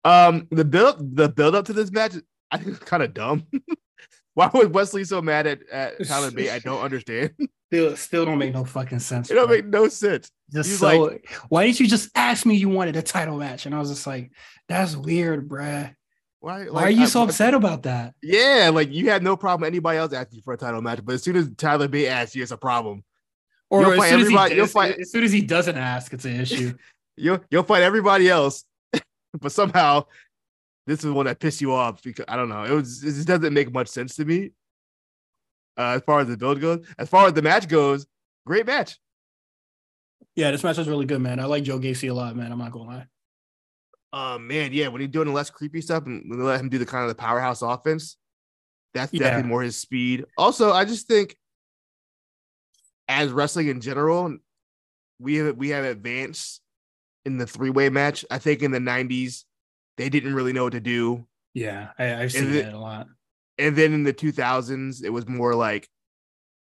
Um, the build the build up to this match, I think it's kind of dumb. (laughs) Why was Wes Lee so mad at, at Tyler Bate? I don't (laughs) understand. Still, still don't make no fucking sense. It don't make no sense. Just He's so. Like, why didn't you just ask me you wanted a title match? And I was just like, that's weird, bruh. Why? Like, why are you I, so upset about that? Yeah, like you had no problem anybody else asking for a title match, but as soon as Tyler Bate asks you, it's a problem. Or you'll as soon as, he, you'll fight, as soon as he doesn't ask, it's an issue. (laughs) you'll you'll fight everybody else, (laughs) but somehow this is one that pissed you off because I don't know. It was it just doesn't make much sense to me. Uh, as far as the build goes, as far as the match goes, great match. Yeah, this match was really good, man. I like Joe Gacy a lot, man. I'm not gonna lie. Uh man, yeah, when he's doing the less creepy stuff and let him do the kind of the powerhouse offense, that's yeah. definitely more his speed. Also, I just think as wrestling in general, we have we have advanced in the three way match. I think in the '90s, they didn't really know what to do. Yeah, I, have seen that a lot. And then in the 2000s, it was more like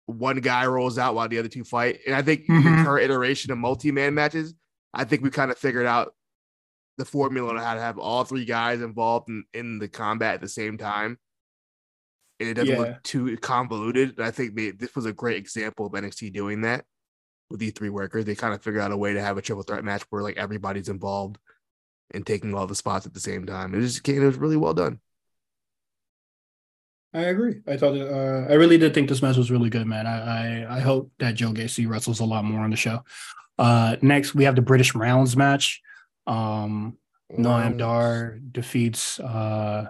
one guy rolls out while the other two fight. And I think mm-hmm. the current iteration of multi man matches, I think we kind of figured out the formula on how to have all three guys involved in, in the combat at the same time. It doesn't yeah. look too convoluted. I think they, this was a great example of NXT doing that with these three workers. They kind of figured out a way to have a triple threat match where like everybody's involved and taking all the spots at the same time. It just it was really well done. I agree. I thought uh, I really did think this match was really good, man. I, I, I hope that Joe Gacy wrestles a lot more on the show. Uh, next, we have the British rounds match. Um, Noam Dar defeats uh,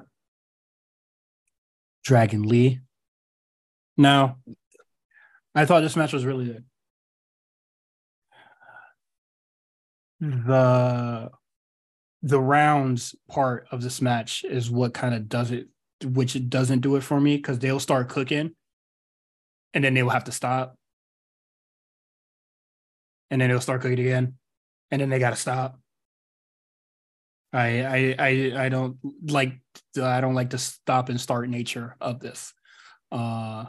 Dragon Lee. No, I thought this match was really good. The the rounds part of this match is what kind of does it, which it doesn't do it for me because they'll start cooking and then they'll have to stop. And then they'll start cooking again. And then they gotta stop. I I I I don't like I don't like the stop and start nature of this. Uh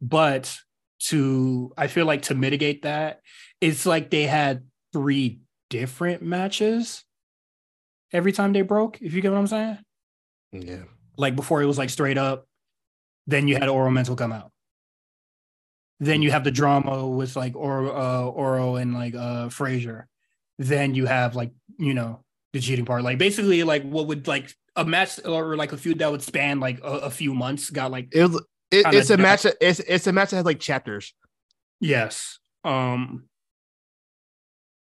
but to I feel like to mitigate that, it's like they had three different matches every time they broke, if you get what I'm saying. Yeah. Like before it was like straight up, then you had Oro Mensah come out. Then you have the drama with like Oro, uh, Oro and like uh Frazer. Then you have like, you know, the cheating part. Like basically like what would like a match or like a feud that would span like a, a few months got like it, was, it it's a match that, it's it's a match that has like chapters. Yes. Um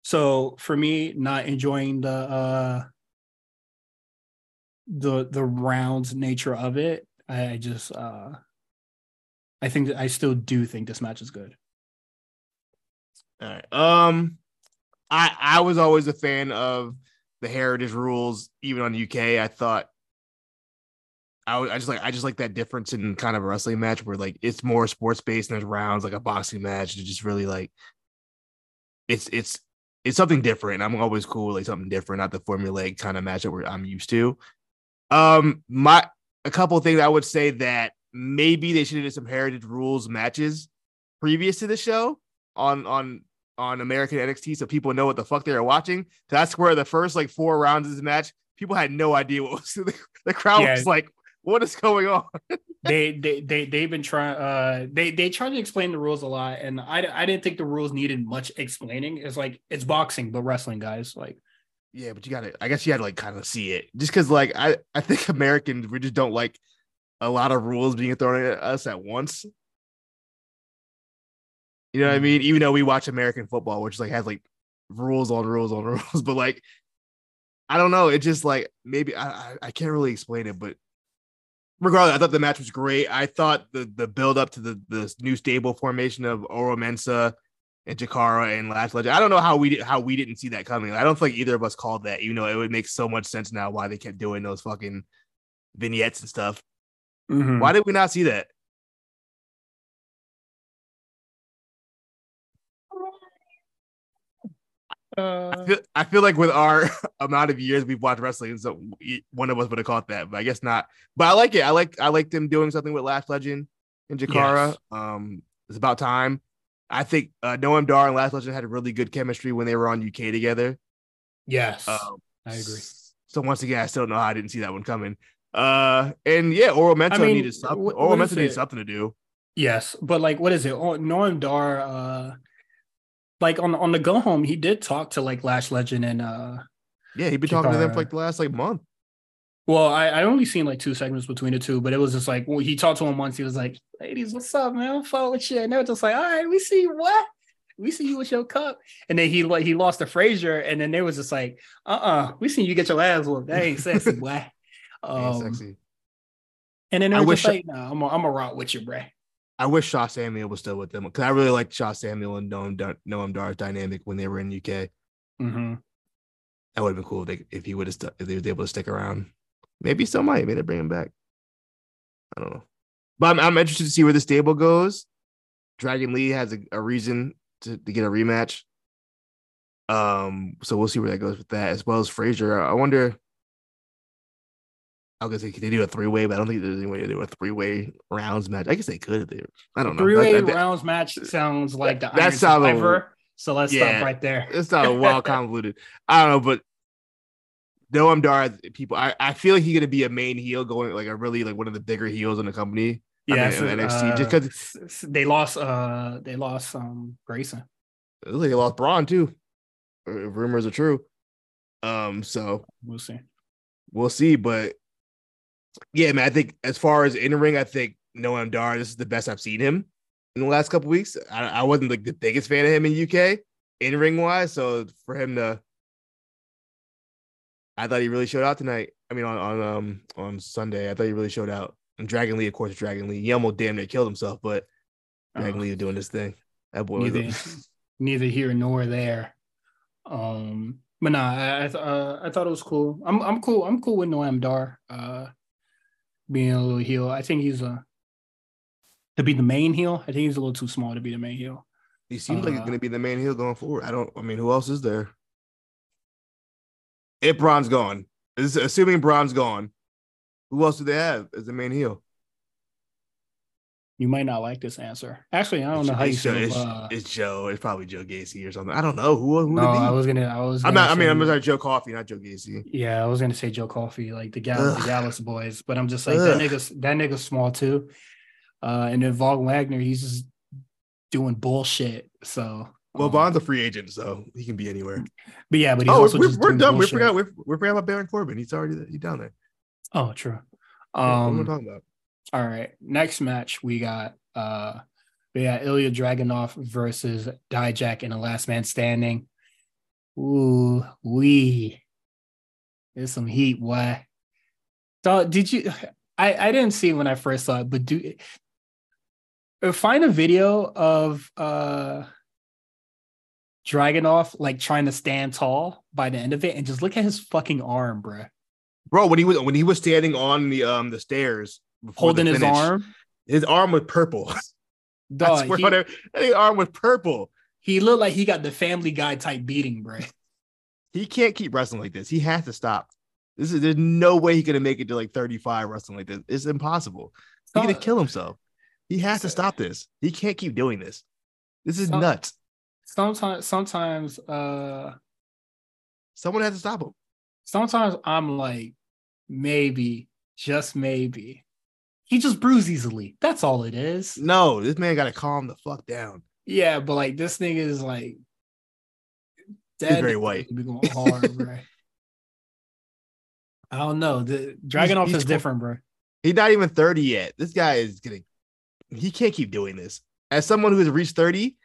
so for me, not enjoying the uh the the round nature of it, I just uh I think I still do think this match is good. All right. Um I I was always a fan of the heritage rules, even on UK. I thought I, I just like I just like that difference in kind of a wrestling match where like it's more sports based and there's rounds like a boxing match. It's just really like it's it's it's something different. I'm always cool with like something different, not the formulaic kind of match that we're I'm used to. Um, my a couple things I would say that maybe they should have did some heritage rules matches previous to the show on on on American NXT so people know what the fuck they are watching. That's where the first like four rounds of this match, people had no idea what was (laughs) the, the crowd yeah. was like, what is going on? (laughs) they they they they've been trying uh they they tried to explain the rules a lot and I I didn't think the rules needed much explaining. It's like it's boxing but wrestling guys like yeah, but you gotta I guess you had to like kind of see it just because like I I think (laughs) Americans we just don't like a lot of rules being thrown at us at once. You know what I mean? Even though we watch American football, which like has like rules on rules on (laughs) rules, but like I don't know. It just like maybe I I, can't really explain it, but regardless, I thought the match was great. I thought the the build up to the the new stable formation of Oro Mensah and Jakara and Lash Legend. I don't know how we did how we didn't see that coming. I don't think either of us called that. You know, it would make so much sense now why they kept doing those fucking vignettes and stuff. Mm-hmm. Why did we not see that? Uh, I feel I feel like with our (laughs) amount of years we've watched wrestling, so one of us would have caught that, but I guess not. But I like it. I like I like them doing something with Lash Legend and Jakara. Yes. Um, it's about time. I think uh, Noam Dar and Lash Legend had a really good chemistry when they were on UK together. Yes, um, I agree. So once again, I still don't know how I didn't see that one coming. Uh, and yeah, Oro Mensah I mean, needed something. Oro Mensah needed something to do. Yes, but like, what is it? Oh, Noam Dar, uh, like on on the go home, he did talk to like Lash Legend and uh, yeah, he'd been talking to them for like the last like month. Well, I, I only seen like two segments between the two, but it was just like well, he talked to him once. He was like, "Ladies, what's up, man? I'm following with you." And they were just like, "All right, we see what." We see you with your cup, and then he like he lost to Frazer, and then they was just like, "Uh, uh-uh, uh we seen you get your ass whooped. That ain't sexy, (laughs) boy." Um, sexy. And then were just like, "No, I'm a, I'm a rock with you, bro." I wish Sha Samuel was still with them because I really liked Sha Samuel and Noam, Noam Dar's dynamic when they were in UK. Mm-hmm. That would have been cool if, they, if he would have st- if they was able to stick around. Maybe still might. Maybe they bring him back. I don't know, but I'm, I'm interested to see where the stable goes. Dragon Lee has a, a reason to, to get a rematch. Um, so we'll see where that goes with that, as well as Frazer. I wonder I was gonna say, could they do a three way? But I don't think there's any way to do a three way rounds match. I guess they could. They, I don't know. Three way rounds match sounds like the that sounds Survivor. So let's yeah, stop right there. It's not a wild (laughs) convoluted. I don't know, but Noam Dar people. I, I feel like he's gonna be a main heel, going like a really like one of the bigger heels in the company. Yeah, I mean, NXT uh, just because they lost. Uh, they lost um Grayson. It looks like they lost Braun too. Rumors are true. Um, so we'll see. We'll see, but yeah, man, I think as far as in ring, I think Noam Dar, this is the best I've seen him in the last couple weeks. I, I wasn't like the biggest fan of him in UK in ring wise, so for him to, I thought he really showed out tonight. I mean, on on um on Sunday, I thought he really showed out. And Dragon Lee, of course, Dragon Lee. He almost damn near killed himself, but Dragon oh. Lee doing this thing. That boy neither, was neither here nor there. Um, but nah, I I, th- uh, I thought it was cool. I'm I'm cool. I'm cool with Noam Dar. Uh, being a little heel. I think he's a to be the main heel. I think he's a little too small to be the main heel. He seems uh, like he's uh, going to be the main heel going forward. I don't. I mean, who else is there? If Braun's gone, assuming Braun's gone, who else do they have as the main heel? You might not like this answer. Actually, I don't it's, know how you feel. It's, uh, it's, Joe. It's probably Joe Gacy or something. I don't know who. who no, I was gonna. I was. I'm not. Say, I mean, I'm sorry, Joe Coffey, not Joe Gacy. Yeah, I was gonna say Joe Coffey, like the Gal- the Gallus boys, but I'm just like Ugh. that nigga's that nigga's small too. Uh, and then Von Wagner, he's just doing bullshit. So. Well, um, a free agent, so he can be anywhere. But yeah, but he's oh, also we're, just we're done. We forgot. we're forgot about Baron Corbin. He's already he's down there. Oh, true. Um, what are we um, talking about? All right. Next match we got uh yeah, Ilya Dragunov versus Dijak in a last man standing. Ooh, we. There's some heat. Why? So did you I, I didn't see when I first saw it, but do uh, find a video of uh Dragunov like trying to stand tall by the end of it and just look at his fucking arm, bro. bro. When he was when he was standing on the um the stairs, holding his arm, his arm was purple. (laughs) Dog, he, his arm was purple. He looked like he got the Family Guy type beating, bro. he can't keep wrestling like this. He has to stop. This is there's no way he's gonna make it to like 35 wrestling like this. It's impossible. He's gonna kill himself. He has to stop this. He can't keep doing this. This is nuts. Sometimes, sometimes, uh, someone has to stop him. Sometimes I'm like, maybe, just maybe, he just bruised easily. That's all it is. No, this man got to calm the fuck down. Yeah, but like this thing is like, He's very white. Be going hard, (laughs) bro. I don't know. The Dragunov is different, bro. He's not even 30 yet. This guy is gonna he can't keep doing this. As someone who has reached 30,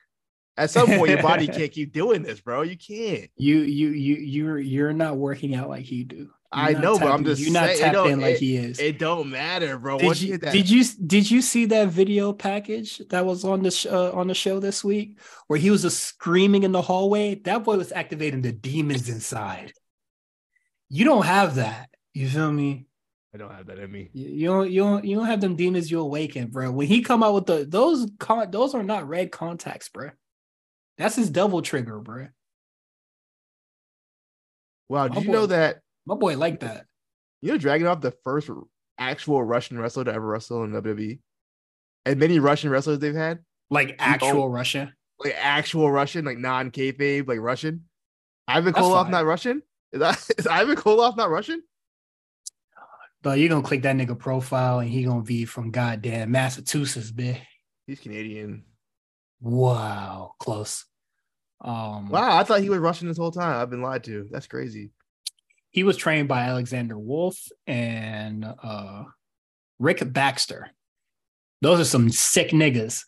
at some point your body (laughs) can't keep doing this, bro. You can't. You you you you're you're not working out like he do. You're I know, but I'm just you're not tapped in like he is. It don't matter, bro. Did you, did you did you see that video package that was on the sh- uh, on the show this week where he was just screaming in the hallway? That boy was activating the demons inside. You don't have that. You feel me? I don't have that in me. You, you don't you don't you don't have them demons you awaken, bro. When he come out with the those con those are not red contacts, bro. That's his double trigger, bro. Wow, did my you boy, know that my boy like that? You know Dragunov the first actual Russian wrestler to ever wrestle in WWE? And many Russian wrestlers they've had? Like actual Russian? Like actual Russian, like non-kayfabe, like Russian. Ivan Koloff not Russian? Is, that, (laughs) is Ivan Koloff not Russian? But you're gonna click that nigga profile and he gonna be from goddamn Massachusetts, bitch. He's Canadian. Wow, close. Um, wow, I thought he was Russian this whole time. I've been lied to. That's crazy. He was trained by Alexander Wolf and uh, Rick Baxter. Those are some sick niggas.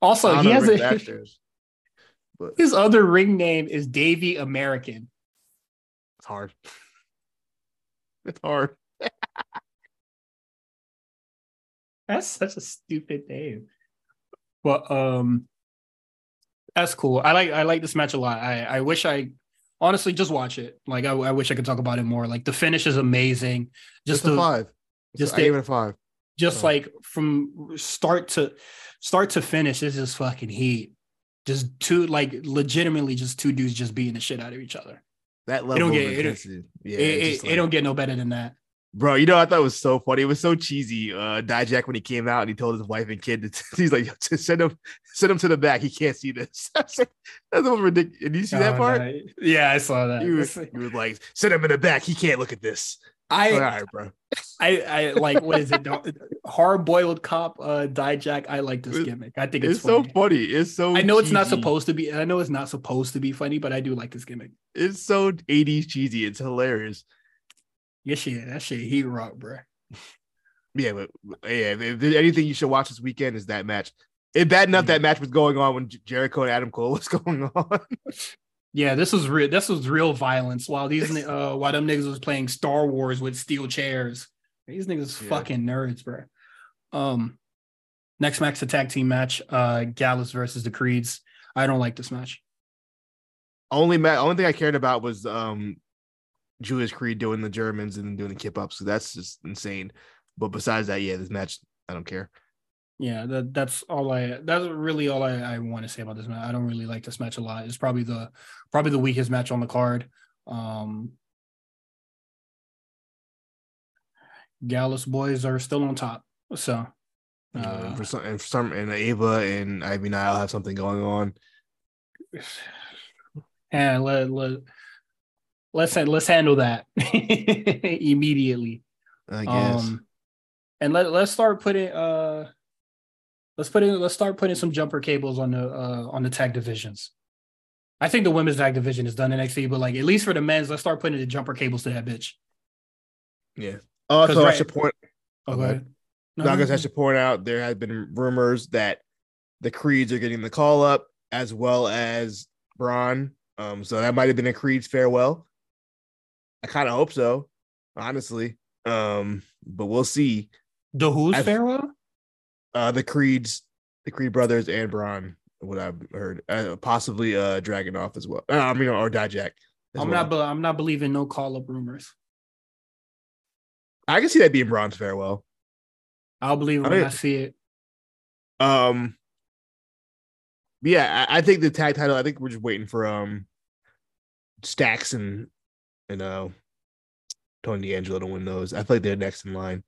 Also, he has Rick a (laughs) Baxter's, but... his other ring name is Davy American. It's hard. (laughs) It's hard. That's such a stupid name. But um that's cool. I like I like this match a lot. I I wish I honestly just watch it. Like I, I wish I could talk about it more. Like the finish is amazing. Just a five. Just it a five. Just oh. like from start to start to finish, this is fucking heat. Just two like legitimately just two dudes just beating the shit out of each other. That level it don't get, it, yeah, it, it, like, it, don't get no better than that. Bro, you know I thought it was so funny. It was so cheesy. Uh Dijak when he came out and he told his wife and kid to, (laughs) he's like send him send him to the back. He can't see this. (laughs) That's the ridiculous. Did you see oh, that part? No. Yeah, I saw that. He was, was like, send him in the back. He can't look at this. I all right, bro. I I like what is it? Hard boiled cop uh Dijak. I like this gimmick. I think it's, it's funny. so funny. It's so I know cheesy. it's not supposed to be. I know it's not supposed to be funny, but I do like this gimmick. It's so 80s cheesy. It's hilarious. Yeah, shit, that shit heat rock, bro. Yeah, but yeah, if anything you should watch this weekend is that match. It bad enough that match was going on when Jericho and Adam Cole (laughs) was going on. yeah, this was real. This was real violence. While these, uh, while them niggas was playing Star Wars with steel chairs. These niggas yeah. fucking nerds, bro. Um, next match, a tag team match. Uh, Gallus versus the Creeds. I don't like this match. Only ma- only thing I cared about was um Julius Creed doing the Germans and then doing the kip ups. So that's just insane. But besides that, yeah, this match, I don't care. Yeah, that that's all I that's really all I, I want to say about this match. I don't really like this match a lot. It's probably the probably the weakest match on the card. Um Gallus boys are still on top. So uh, and for some and for some and Ava and Ivy Nile have something going on. (sighs) And let, let let's let's handle that (laughs) immediately. I guess. Um, and let let's start putting uh let's put in let's start putting some jumper cables on the uh on the tag divisions. I think the women's tag division is done in NXT, but like at least for the men's, let's start putting the jumper cables to that bitch. Yeah. Also, right, I should point. Okay. No, I guess I should point out there have been rumors that the Creeds are getting the call up as well as Braun. Um, so that might have been a Creed's farewell. I kind of hope so, honestly. Um, but we'll see. The who's farewell? Uh, the Creeds, the Creed brothers, and Braun. What I've heard, uh, possibly uh, Dragunov as well. Uh, I mean, or Dijak. I'm well. not. I'm not believing no call up rumors. I can see that being Braun's farewell. I'll believe it when I, mean, I see it. Um, yeah, I, I, think the tag title. I think we're just waiting for um Stacks and and uh Tony D'Angelo to win those. I feel like they're next in line.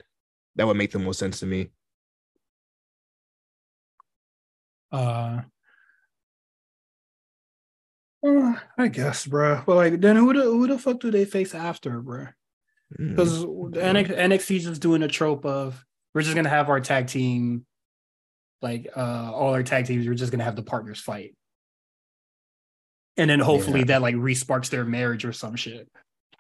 That would make the most sense to me. Uh, uh I guess, bro. But like, then who the who the fuck do they face after, bro? Because mm. NXT is just doing a trope of we're just gonna have our tag team, like uh all our tag teams. We're just gonna have the partners fight, and then hopefully yeah. that like resparks their marriage or some shit.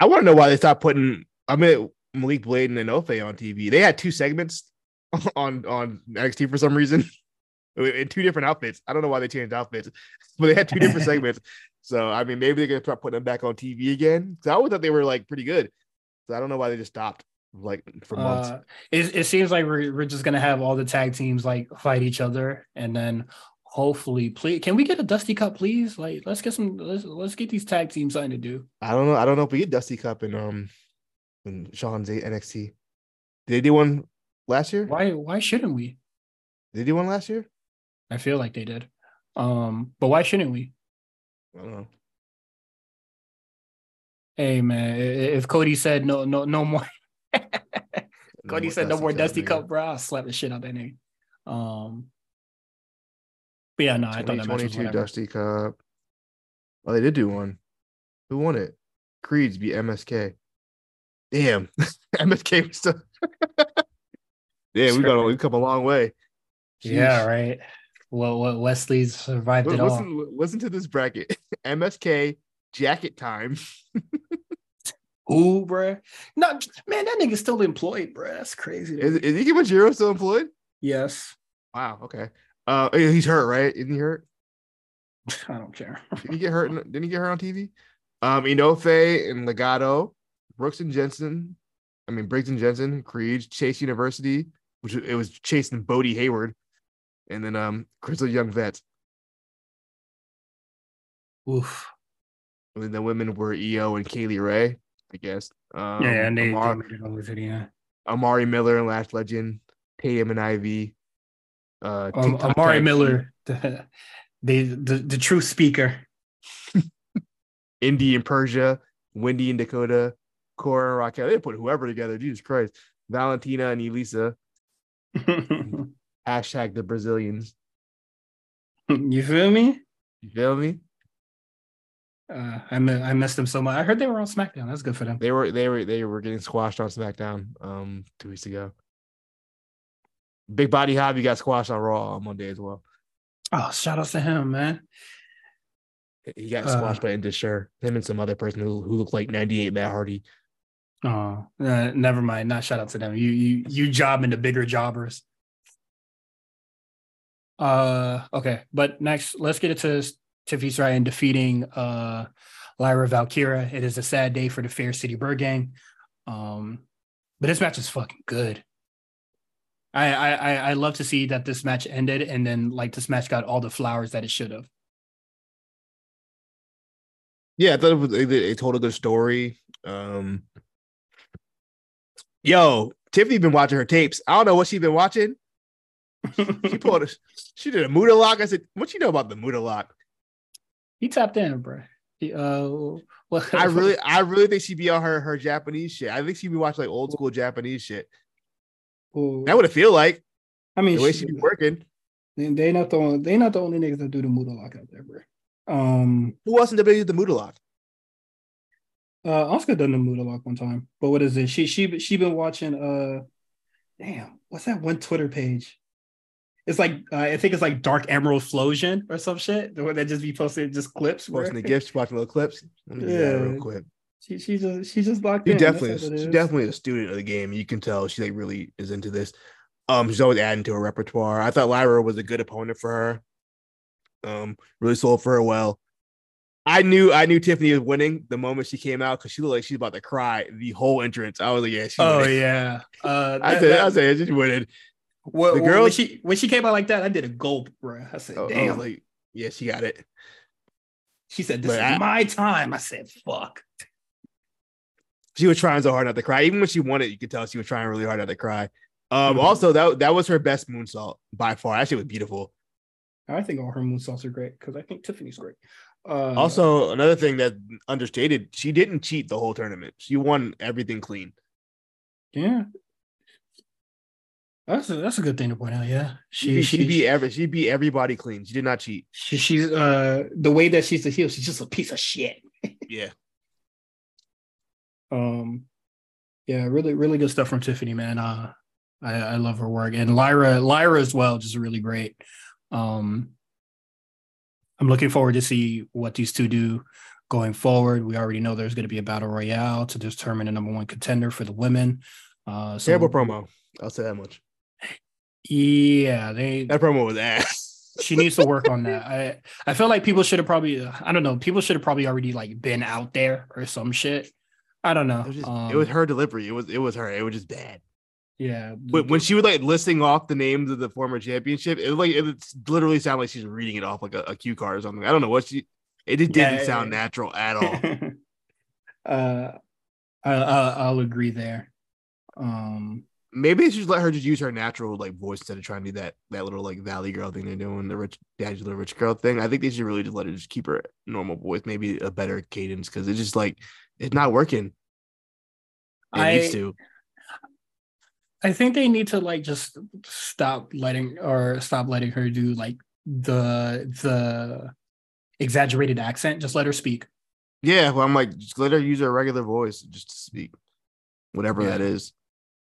I want to know why they stopped putting. I mean, Malik Blade and Enofe on TV. They had two segments (laughs) on on NXT for some reason (laughs) in two different outfits. I don't know why they changed outfits, (laughs) but they had two different segments. So I mean, maybe they're gonna start putting them back on TV again. Because I always thought they were like pretty good. So I don't know why they just stopped like for months. Uh, it, it seems like we're we're just gonna have all the tag teams like fight each other, and then hopefully, please, can we get a Dusty Cup, please? Like, let's get some. Let's let's get these tag teams something to do. I don't know. I don't know if we get Dusty Cup and um and Shawn's NXT. Did they do one last year? Why why shouldn't we? Did they do one last year? I feel like they did. Um, but why shouldn't we? I don't know. Hey man, if Cody said no, no, no more. (laughs) Cody no said no more Dusty Cup, bro. I'll slap the shit out that nigga. Um, but yeah, no, I thought that match was Dusty Cup. Oh, they did do one. Who won it? Creeds beat MSK. Damn, (laughs) MSK was still. (laughs) yeah, we got we've come a long way. Jeez. Yeah, right. Well, what Wes Lee's survived listen, it all. Listen to this bracket: (laughs) MSK jacket time. Ooh, bro. No, man, that nigga's still employed, bruh. That's crazy. Is, is Ikemen Jiro still employed? Yes. Wow. Okay. Uh, he's hurt, right? Isn't he hurt? (laughs) I don't care. Did he get hurt? In, didn't he get hurt on TV? Um, Enofe and Legato, Brooks and Jensen. I mean, Briggs and Jensen, Creed, Chase University, which it was Chase and Bodhi Hayward, and then um, Grizzled Young Vet. Oof. And then the women were Io and Kay Lee Ray, I guess. Um, yeah, and they, Amar, they made it yeah. Amari Miller and Lash Legend, Tatum and Ivy. Uh, um, Amari Miller, (laughs) the, the, the the true speaker. Indi and Persia, Wendy and Dakota, Cora and Raquel. They put whoever together. Jesus Christ. Valentina and Elisa. (laughs) Hashtag the Brazilians. You feel me? You feel me? Uh, I I missed them so much. I heard they were on SmackDown. That's good for them. They were they were they were getting squashed on SmackDown um two weeks ago. Big Body Hobby got squashed on Raw on Monday as well. Oh, shout outs to him, man. He got squashed uh, by Indus Him and some other person who, who looked like 98 Matt Hardy. Oh, uh, never mind. Not shout out to them. You you you job into bigger jobbers. Uh okay, but next let's get into Tiffany Stratton defeating uh Lyra Valkyria. It is a sad day for the Fair City Bird Gang. Um, but this match is fucking good. I I I love to see that this match ended and then like this match got all the flowers that it should have. Yeah, I thought it, was, it, it told a good story. Um, yo, Tiffany been watching her tapes. I don't know what she been watching. (laughs) she pulled a, she did a Muta lock. I said, "What you know about the Muta lock?" He tapped in, bro. He, uh, well, I (laughs) really, I really think she'd be on her her Japanese shit. I think she'd be watching like old school Japanese shit. Ooh. That would it feel like. I mean, the way she be working. They not the only, they not the only niggas that do the Muta lock out there, bro. Um, who else in WWE the Muta lock? Uh, Oscar done the Muta lock one time, but what is it? She she she been watching. Uh, damn, what's that one Twitter page? It's like uh, I think it's like Dark Emerald Flosion or some shit. The one that just be posted just clips. Posting the gifts, watching little clips. Let me yeah, real quick. She she just she just locked she in. Definitely, she's definitely a student of the game. You can tell she like really is into this. Um, she's always adding to her repertoire. I thought Lyra was a good opponent for her. Um, really sold for her well. I knew I knew Tiffany was winning the moment she came out because she looked like she's about to cry the whole entrance. I was like, yeah, she oh winning. yeah. (laughs) Uh, I said, that, I said, she's winning. What, the girl when she when she came out like that, I did a gulp, bro. I said, oh, damn, like, yeah, she got it. She said, "This but is I, my time." I said, "Fuck." She was trying so hard not to cry. Even when she won it, you could tell she was trying really hard not to cry. Um, mm-hmm. also that that was her best moonsault by far. Actually, it was beautiful. I think all her moonsaults are great because I think Tiffany's great. Uh, also, another thing that understated, she didn't cheat the whole tournament. She won everything clean. Yeah, that's a, that's a good thing to point out. Yeah, she she, she beat every she beat everybody clean. She did not cheat. She, she's uh the way that she's the heel. She's just a piece of shit. yeah. Um, yeah, really really good stuff from Tiffany, man. Uh, I I love her work and Lyra Lyra as well, just really great. Um, I'm looking forward to see what these two do going forward. We already know there's going to be a battle royale to determine the number one contender for the women. Uh, so, Terrible promo. I'll say that much. Yeah, they that promo was ass. she needs to work on that. I I feel like people should have probably I don't know people should have probably already like been out there or some shit. I don't know. It was, just, um, it was her delivery. It was it was her. It was just bad. Yeah. When, when she was like listing off the names of the former championship, it was like it literally sounded like she's reading it off like a, a cue card or something. I don't know what she. It just didn't yeah, sound yeah. natural at all. (laughs) uh, I, I will agree there. Um, maybe they should let her just use her natural like voice instead of trying to do that that little like valley girl thing they're doing, the rich D'Angelo rich girl thing. I think they should really just let her just keep her normal voice, maybe a better cadence because it's just like it's not working. It I, needs to. I think they need to like just stop letting or stop letting her do like the the exaggerated accent. Just let her speak. Yeah, well, I'm like, just let her use her regular voice just to speak, whatever yeah. that is.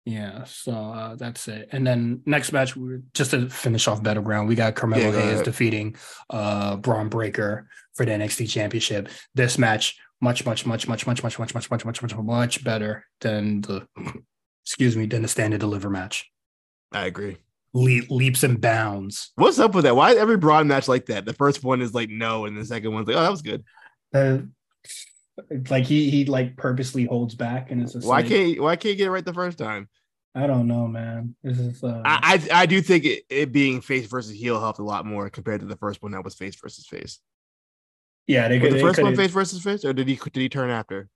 Yeah, so uh, that's it. And then next match, we're, just to finish off Battleground, we got Carmelo yeah, Hayes defeating uh Bron Breakker for the NXT Championship. This match, much, much, much, much, much, much, much, much, much, much, much, much better than the excuse me, than the stand and deliver match. I agree. Le- leaps and bounds. What's up with that? Why is every Bron match like that? The first one is like no, and the second one's like, oh, that was good. Uh, like he he like purposely holds back and it's a why like, can't why can't you get it right the first time? I don't know, man. This is uh... I, I, I do think it, it being face versus heel helped a lot more compared to the first one that was face versus face. Yeah, they, was the first one face versus face, or did he did he turn after?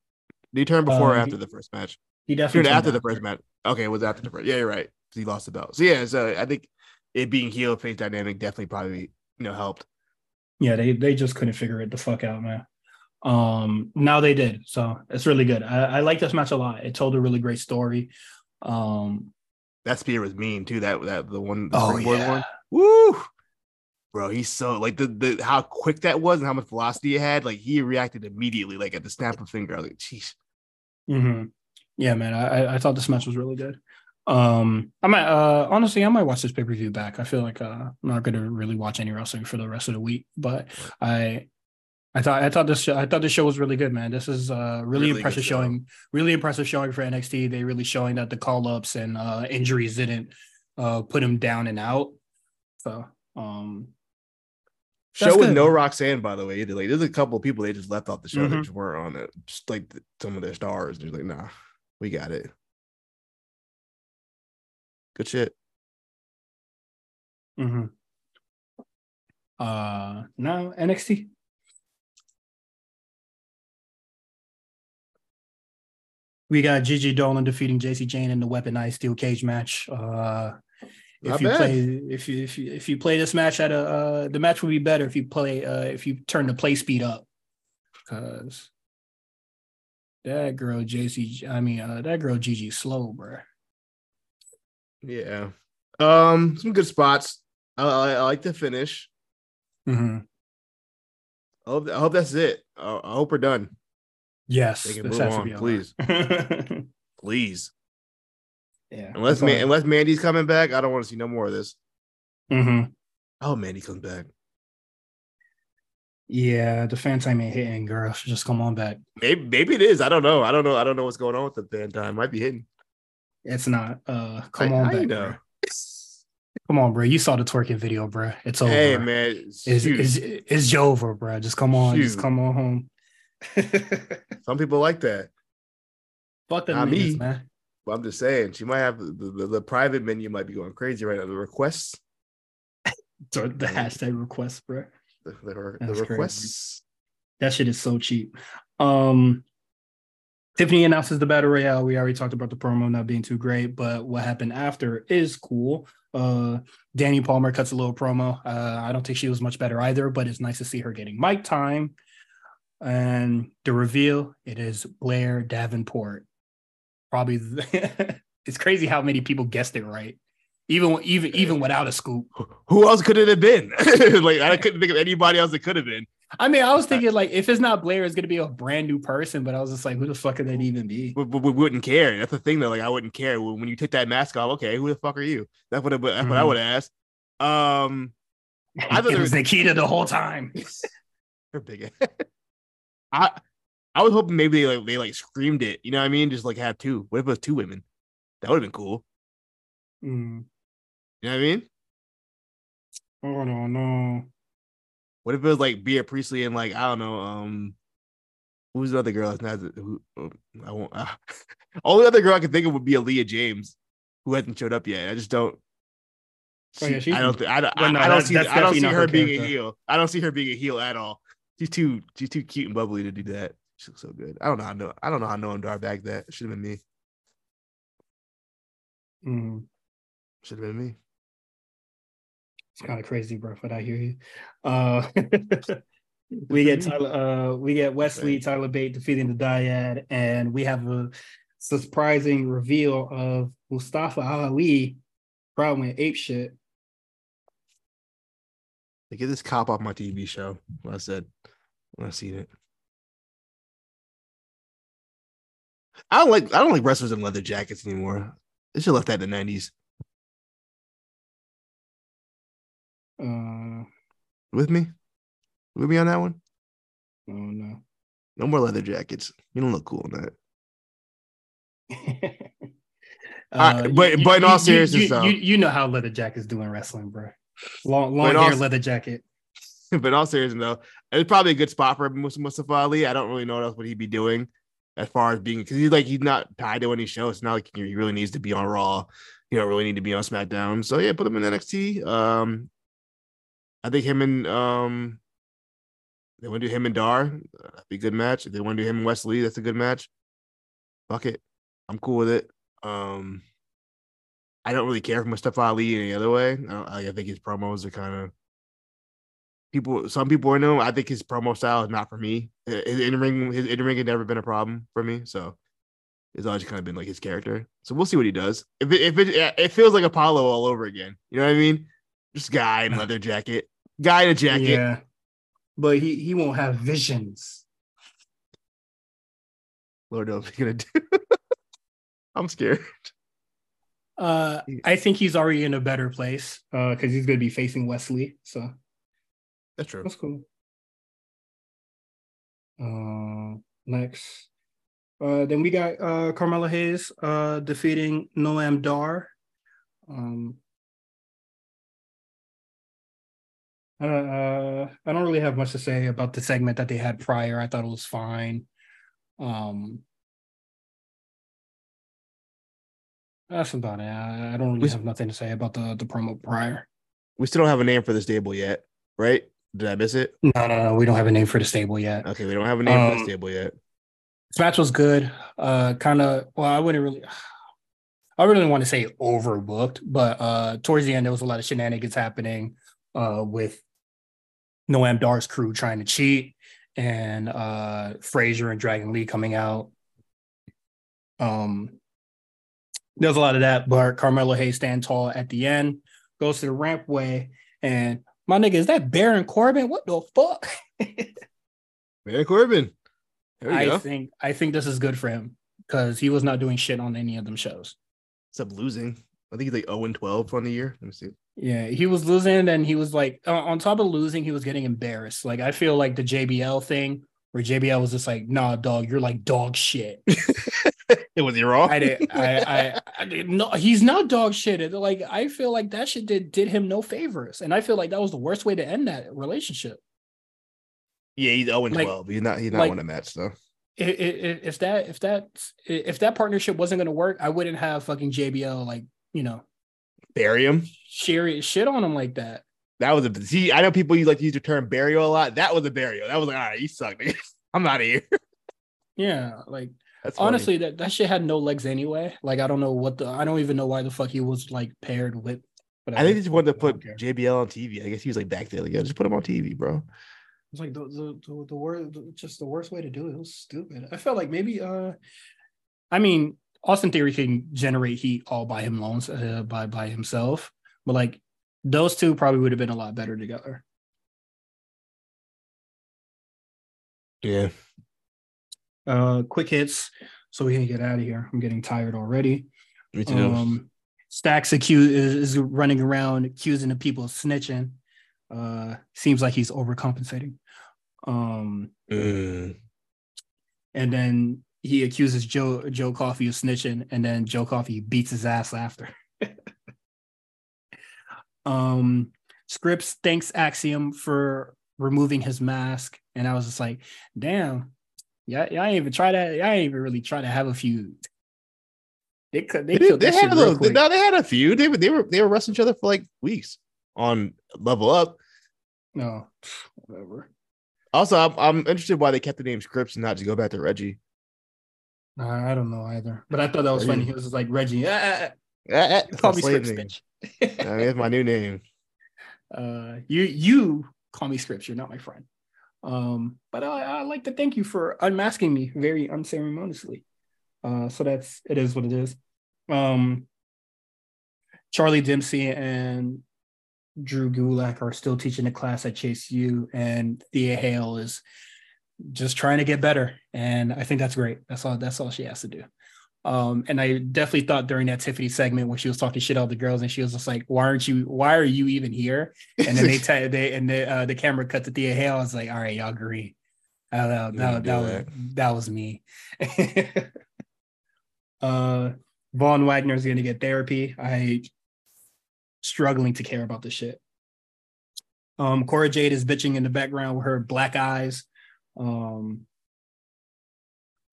Did he turn before or after he, the first match? He definitely turned after, after the first match. Okay, it was after the first. Yeah, you're right. He lost the belt. So yeah, so I think it being heel face dynamic definitely probably you know helped. Yeah, they they just couldn't figure it the fuck out, man. Um, now they did, so it's really good. I, I like this match a lot. It told a really great story. Um, that spear was mean too. That that the one, the oh yeah, one. woo, bro. He's so like the the how quick that was and how much velocity it had. Like he reacted immediately, like at the snap of finger. I was like, jeez. Mm-hmm. Yeah, man. I I thought this match was really good. Um, I might uh honestly I might watch this pay per view back. I feel like uh, I'm not gonna really watch any wrestling for the rest of the week, but I I thought I thought this show, I thought this show was really good, man. This is uh really, really impressive showing, really impressive showing for NXT. They really showing that the call ups and uh injuries didn't uh put him down and out. So um show with no Roxanne, by the way. Either. Like there's a couple of people they just left off the show mm-hmm. that just weren't on it. Just like the, some of their stars. They're like, nah, we got it. Good shit. Mm-hmm. Uh now NXT. We got Gigi Dolan defeating Jacy Jayne in the weaponized steel cage match. Uh, if you play if you if you if you play this match at a uh, the match would be better if you play uh, if you turn the play speed up because that girl Jacy I mean uh, that girl Gigi slow bro. Yeah, um, some good spots. I, I, I like the finish. Mm-hmm. I hope, I hope that's it. I, I hope we're done. Yes, they can move on, please, (laughs) please. Yeah. Unless man, unless Mandy's coming back, I don't want to see no more of this. Mm-hmm. Oh, Mandy comes back. Yeah, the FanTime ain't hitting, girl. Should just come on back. Maybe maybe it is. I don't know. I don't know. I don't know what's going on with the FanTime. Might be hitting. It's not. Uh come I, on back. Know. Come on, bro. You saw the twerking video, bro. It's over. Hey man, it's, it's, it's over, bro. Just come on. Shoot. Just come on home. (laughs) (laughs) Some people like that. Fuck them me, man. But I'm just saying, she might have the, the, the, private menu might be going crazy right now. The requests, (laughs) the, the hashtag requests, bro. The, the, the requests. Crazy. That shit is so cheap. Um, Tiffany announces the battle royale. We already talked about the promo not being too great, but what happened after is cool. Uh, Dani Palmer cuts a little promo. Uh, I don't think she was much better either, but it's nice to see her getting mic time. And the reveal, it is Blair Davenport. Probably, (laughs) it's crazy how many people guessed it right, even even even without a scoop. Who else could it have been? (laughs) like I couldn't think of anybody else it could have been. I mean, I was thinking like if it's not Blair, it's gonna be a brand new person. But I was just like, who the fuck could that even be? We, we, we wouldn't care. That's the thing though. Like I wouldn't care when you take that mask off. Okay, who the fuck are you? That's what. I, that's mm-hmm. what I mm-hmm. would ask. Um, I (laughs) thought it was Nikkita the whole time. Her big. I I was hoping maybe they like they like screamed it. You know what I mean? Just like have two. What if it was two women? That would have been cool. Mm. You know what I mean? Oh no, no. What if it was like Bea Priestley and like I don't know, um, who's the other girl? That's not who um, I won't. Uh, (laughs) only other girl I can think of would be Aleah James, who hasn't showed up yet. I just don't. She, oh, yeah, I don't. Th- I don't. Well, no, I, don't see. I don't see her, her being a heel. I don't see her being a heel at all. She's too. She's too cute and bubbly to do that. She looks so good. I don't know how. No, I don't know how Noam Dar back that. Should have been me. Mm. Should have been me. It's kind of crazy, bro, but I hear you. Uh, (laughs) we get Tyler, uh, we get Wes Lee, Tyler Bate defeating the Dyad, and we have a surprising reveal of Mustafa Ali probably went ape shit. They get this cop off my TV show. When I said when I seen it. I don't like I don't like wrestlers in leather jackets anymore. They should have left that in the nineties. Uh, with me, with me on that one. Oh no, no more leather jackets. You don't look cool in that. (laughs) uh, but you, but in all seriousness, you, though, you, you know how leather jackets doing wrestling, bro. Long long hair all, leather jacket. (laughs) But in all seriousness, though, it's probably a good spot for Mustafa Ali. I don't really know what else would he be doing as far as being because he's like he's not tied to any show. It's not like he really needs to be on Raw. You don't really need to be on SmackDown. So yeah, put him in NXT. Um, I think him and um they want to do him and Dar, that'd be a good match. If they want to do him and Wes Lee, that's a good match. Fuck it. I'm cool with it. Um I don't really care for Mustafa Ali any other way. I, I think his promos are kind of people. Some people know. I think his promo style is not for me. His in ring, his in ring had never been a problem for me. So it's always kind of been like his character. So we'll see what he does. If it, if it it feels like Apollo all over again, you know what I mean? Just guy in leather (sighs) jacket guy in a jacket. Yeah, but he he won't have visions. Lord knows what he's gonna do. (laughs) I'm scared. Uh, I think he's already in a better place uh because he's gonna be facing Wes Lee. So that's true. That's cool. Uh, next. Uh, then we got uh Carmelo Hayes uh defeating Noam Dar. Um, Uh, I don't really have much to say about the segment that they had prior. I thought it was fine. Um, that's about it. I, I don't really we, have nothing to say about the the promo prior. We still don't have a name for this table yet, right? Did I miss it? No, no, no. We don't have a name for the stable yet. Okay, we don't have a name um, for the stable yet. This match was good. Uh, kind of. Well, I wouldn't really. (sighs) I really want to say overbooked, but uh, towards the end there was a lot of shenanigans happening uh, with Noam Dar's crew trying to cheat and uh Frazer and Dragon Lee coming out. Um there's a lot of that, but Carmelo Hayes stand tall at the end, goes to the rampway, and my nigga, is that Baron Corbin? What the fuck? (laughs) Baron Corbin. I go. think I think this is good for him because he was not doing shit on any of them shows. Except losing. I think he's like 0 and 12 on the year. Let me see. Yeah, he was losing, and he was like, uh, on top of losing, he was getting embarrassed. Like I feel like the JBL thing, where JBL was just like, "Nah, dog, you're like dog shit." (laughs) it was your wrong? I did. I, I, I did. No, he's not dog shit. Like I feel like that shit did did him no favors, and I feel like that was the worst way to end that relationship. Yeah, he's 0 and 12. He's not. He's not like, a match though. If that if that if that partnership wasn't going to work, I wouldn't have fucking JBL like you know bury him, share shit on him like that. That was a see. I know people use like to use the term burial a lot. That was a burial. That was like, all right, you suck. (laughs) I'm out of here. Yeah, like That's honestly that that shit had no legs anyway. Like I don't know what the I don't even know why the fuck he was like paired with. But I, I think they just wanted to put JBL on TV. I guess he was like back there. Like, yeah, just put him on TV, bro. It's like the the the, the worst, just the worst way to do it. It was stupid. I felt like maybe uh, I mean, Austin Theory can generate heat all by him loans uh, by by himself, but like those two probably would have been a lot better together. Yeah. Uh, quick hits, so we can get out of here. I'm getting tired already. Me too. Um, Stacks accused is, running around accusing the people of snitching. Uh, seems like he's overcompensating. Um, mm. and then he accuses Joe Joe Coffey of snitching, and then Joe Coffey beats his ass after. (laughs) um, Scrypts thanks Axiom for removing his mask, and I was just like, "Damn, yeah, y'all ain't even try that. Y'all ain't even really try to have a feud." They could. They, they, they had a little. No, they had a few. They were they were they were wrestling each other for like weeks on Level Up. No, whatever. Also, I'm, I'm interested why they kept the name Scrypts and not to go back to Reggie. Uh, I don't know either, but I thought that was Reggie. funny. He was just like Reggie. Ah, ah, ah. call me Scrypts, bitch. That's my new name. (laughs) Uh, you you call me Scrypts. You're not my friend. Um, but I, I like to thank you for unmasking me very unceremoniously. Uh, so that's it is what it is. Um, Charlie Dempsey and Drew Gulak are still teaching a class at Chase U, and Thea Hale is just trying to get better. And I think that's great. That's all. That's all she has to do. Um, and I definitely thought during that Tiffany segment when she was talking shit all the girls, and she was just like, "Why aren't you? Why are you even here?" And then they (laughs) t- they and the uh, the camera cut to Thea Hale. I was like, "All right, y'all agree." Uh, that, that, that, was, that was me. (laughs) uh, Von Wagner is going to get therapy. I struggling to care about this shit. Um, Cora Jade is bitching in the background with her black eyes. Um,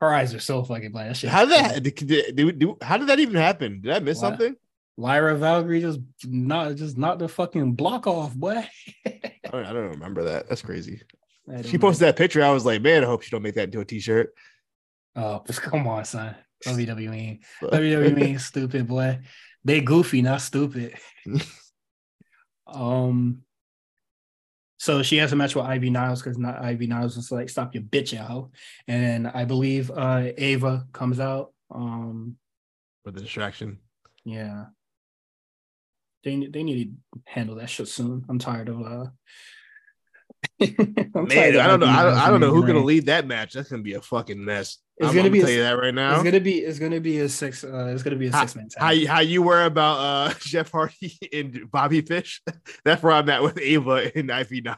her eyes are so fucking black. How did that? Did, did, did, how did that even happen? Did I miss something? Lyra Valkyria just not just not the fucking block off, boy. (laughs) I, don't, I, don't, remember that. That's crazy. She posted that picture. I was like, man, I hope she don't make that into a t-shirt. Oh, (laughs) come on, son. WWE, WWE, (laughs) stupid boy. They goofy, not stupid. um, so she has a match with Ivy Niles because not Ivy Niles was like, "Stop your bitch out," and I believe uh Ava comes out. Um, for the distraction. Yeah. They they need to handle that shit soon. I'm tired of uh (laughs) Man, I don't know. I don't, I don't know who's gonna lead that match. That's gonna be a fucking mess. It's I'm, gonna be tell a, you that right now. It's gonna be it's gonna be a six. Uh, it's gonna be a six man How how you were about uh (laughs) Jeff Hardy and Bobby Fish? (laughs) That's where I'm at with Ava and Ivy now.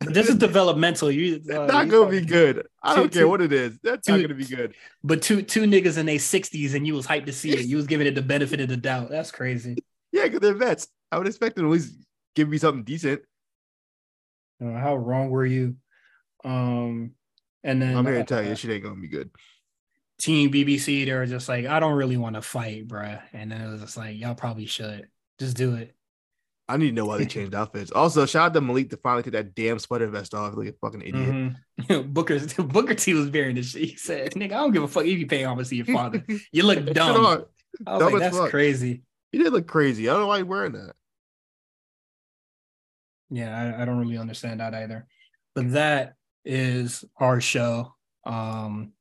This is developmental. You (laughs) uh, not you gonna be good. I don't two, care what it is. That's two, not gonna be good. But two two niggas in their sixties and you was hyped to see it. You was giving it the benefit of the doubt. That's crazy. Yeah, because they're vets. I would expect them to at least give me something decent. Uh, how wrong were you? Um, and then I'm here to tell you, shit ain't gonna be good. Team BBC, they were just like, I don't really want to fight, bruh. And then it was just like, y'all probably should just do it. I need to know why they changed (laughs) outfits. Also, shout out to Malik to finally take that damn sweater vest off like a fucking idiot. Mm-hmm. (laughs) Booker (laughs) Booker T was wearing this shit. He said, "Nigga, I don't give a fuck if you pay homage to your father. You look dumb." I was dumb like, "That's fuck. crazy." He did look crazy. I don't know why he's wearing that. Yeah, I, I don't really understand that either. But that is our show. Um,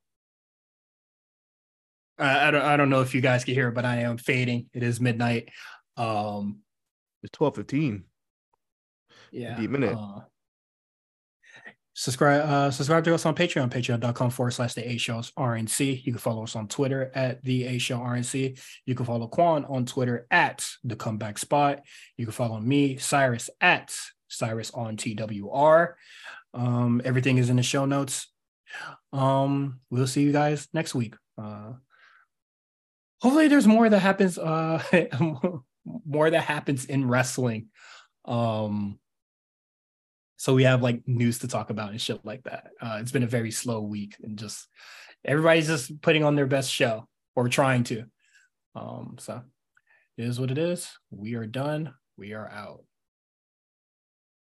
I, I don't I don't know if you guys can hear, it, but I am fading. It is midnight. Um, it's twelve fifteen. Yeah, Deep minute. Uh, subscribe uh subscribe to us on patreon patreon.com forward slash the a shows rnc you can follow us on twitter at the a show rnc you can follow quan on twitter at the comeback spot you can follow me cyrus at cyrus on twr um, everything is in the show notes. Um, we'll see you guys next week. Uh, hopefully, there's more that happens. Uh, (laughs) more that happens in wrestling. Um, so we have like news to talk about and shit like that. Uh, it's been a very slow week and just everybody's just putting on their best show or trying to. Um, so it is what it is. We are done. We are out.